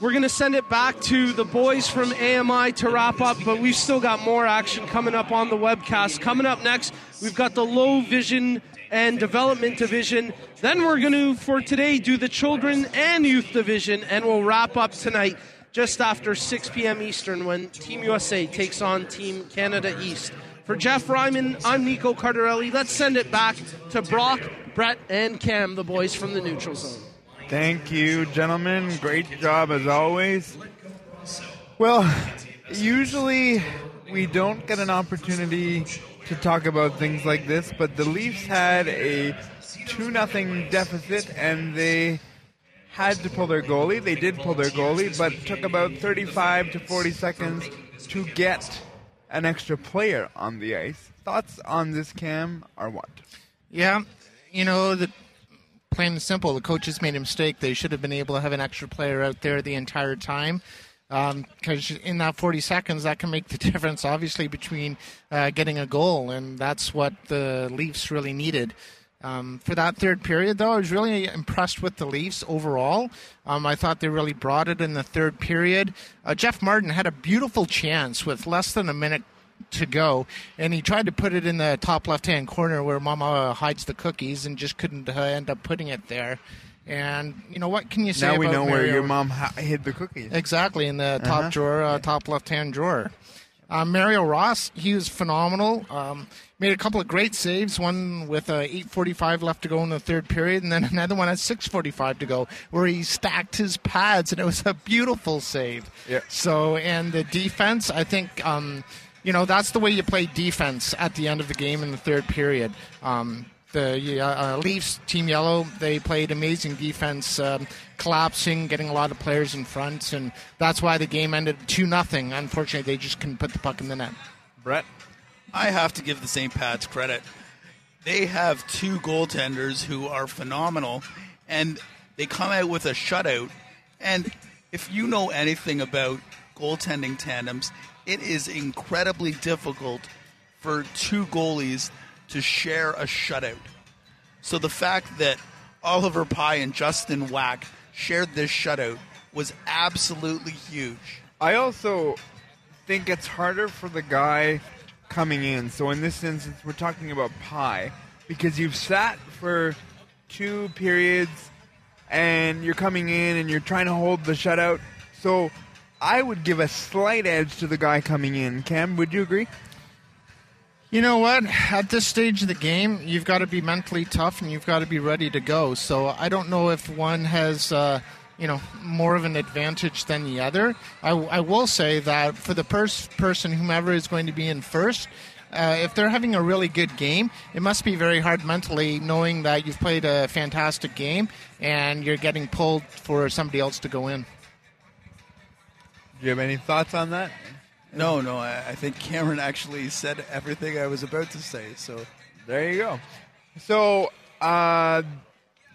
We're going to send it back to the boys from AMI to wrap up, but we've still got more action coming up on the webcast. Coming up next, we've got the low vision and development division. Then we're going to, for today, do the children and youth division, and we'll wrap up tonight just after 6 p.m. Eastern when Team USA takes on Team Canada East. For Jeff Ryman, I'm Nico Cardarelli. Let's send it back to Brock, Brett, and Cam, the boys from the neutral zone. Thank you, gentlemen. Great job as always. Well, usually we don't get an opportunity to talk about things like this, but the Leafs had a 2 nothing deficit and they had to pull their goalie. They did pull their goalie, but took about 35 to 40 seconds to get an extra player on the ice. Thoughts on this, Cam, are what? Yeah, you know, the, plain and simple, the coaches made a mistake. They should have been able to have an extra player out there the entire time. Because um, in that 40 seconds, that can make the difference, obviously, between uh, getting a goal, and that's what the Leafs really needed. Um, for that third period, though, I was really impressed with the Leafs overall. Um, I thought they really brought it in the third period. Uh, Jeff Martin had a beautiful chance with less than a minute to go, and he tried to put it in the top left-hand corner where Mama hides the cookies, and just couldn't uh, end up putting it there. And you know what can you say? Now we know Mario? where your mom hid the cookies. Exactly in the top Uh-huh. drawer, uh, top left-hand drawer. Uh, Mario Ross, he was phenomenal. Um, made a couple of great saves. One with uh, 8:45 left to go in the third period, and then another one at 6:45 to go, where he stacked his pads, and it was a beautiful save. Yeah. So, and the defense, I think, um, you know, that's the way you play defense at the end of the game in the third period. Um, the uh, Leafs, Team Yellow, they played amazing defense, um, collapsing, getting a lot of players in front, and that's why the game ended 2 nothing. Unfortunately, they just couldn't put the puck in the net. Brett? I have to give the St. Pat's credit. They have two goaltenders who are phenomenal, and they come out with a shutout. And if you know anything about goaltending tandems, it is incredibly difficult for two goalies to share a shutout. So the fact that Oliver Pye and Justin Wack shared this shutout was absolutely huge. I also think it's harder for the guy coming in. So in this instance, we're talking about Pye because you've sat for two periods and you're coming in and you're trying to hold the shutout. So I would give a slight edge to the guy coming in. Cam, would you agree? You know what? At this stage of the game, you've got to be mentally tough and you've got to be ready to go. So I don't know if one has, uh, you know, more of an advantage than the other. I, I will say that for the pers- person, whomever is going to be in first, uh, if they're having a really good game, it must be very hard mentally knowing that you've played a fantastic game and you're getting pulled for somebody else to go in. Do you have any thoughts on that? No, no, I, I think Cameron actually said everything I was about to say. So There you go. So uh,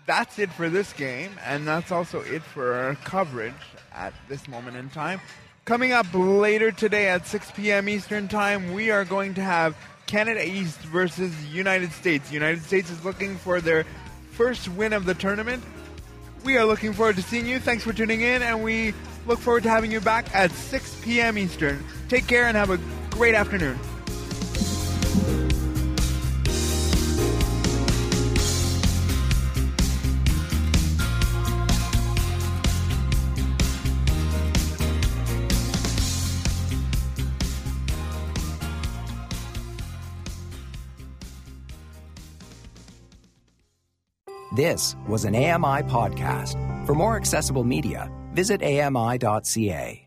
that's it for this game, and that's also it for our coverage at this moment in time. Coming up later today at 6 p.m. Eastern Time, we are going to have Canada East versus United States. United States is looking for their first win of the tournament. We are looking forward to seeing you. Thanks for tuning in, and we look forward to having you back at 6 p.m. Eastern. Take care and have a great afternoon. This was an AMI podcast. For more accessible media, visit ami.ca.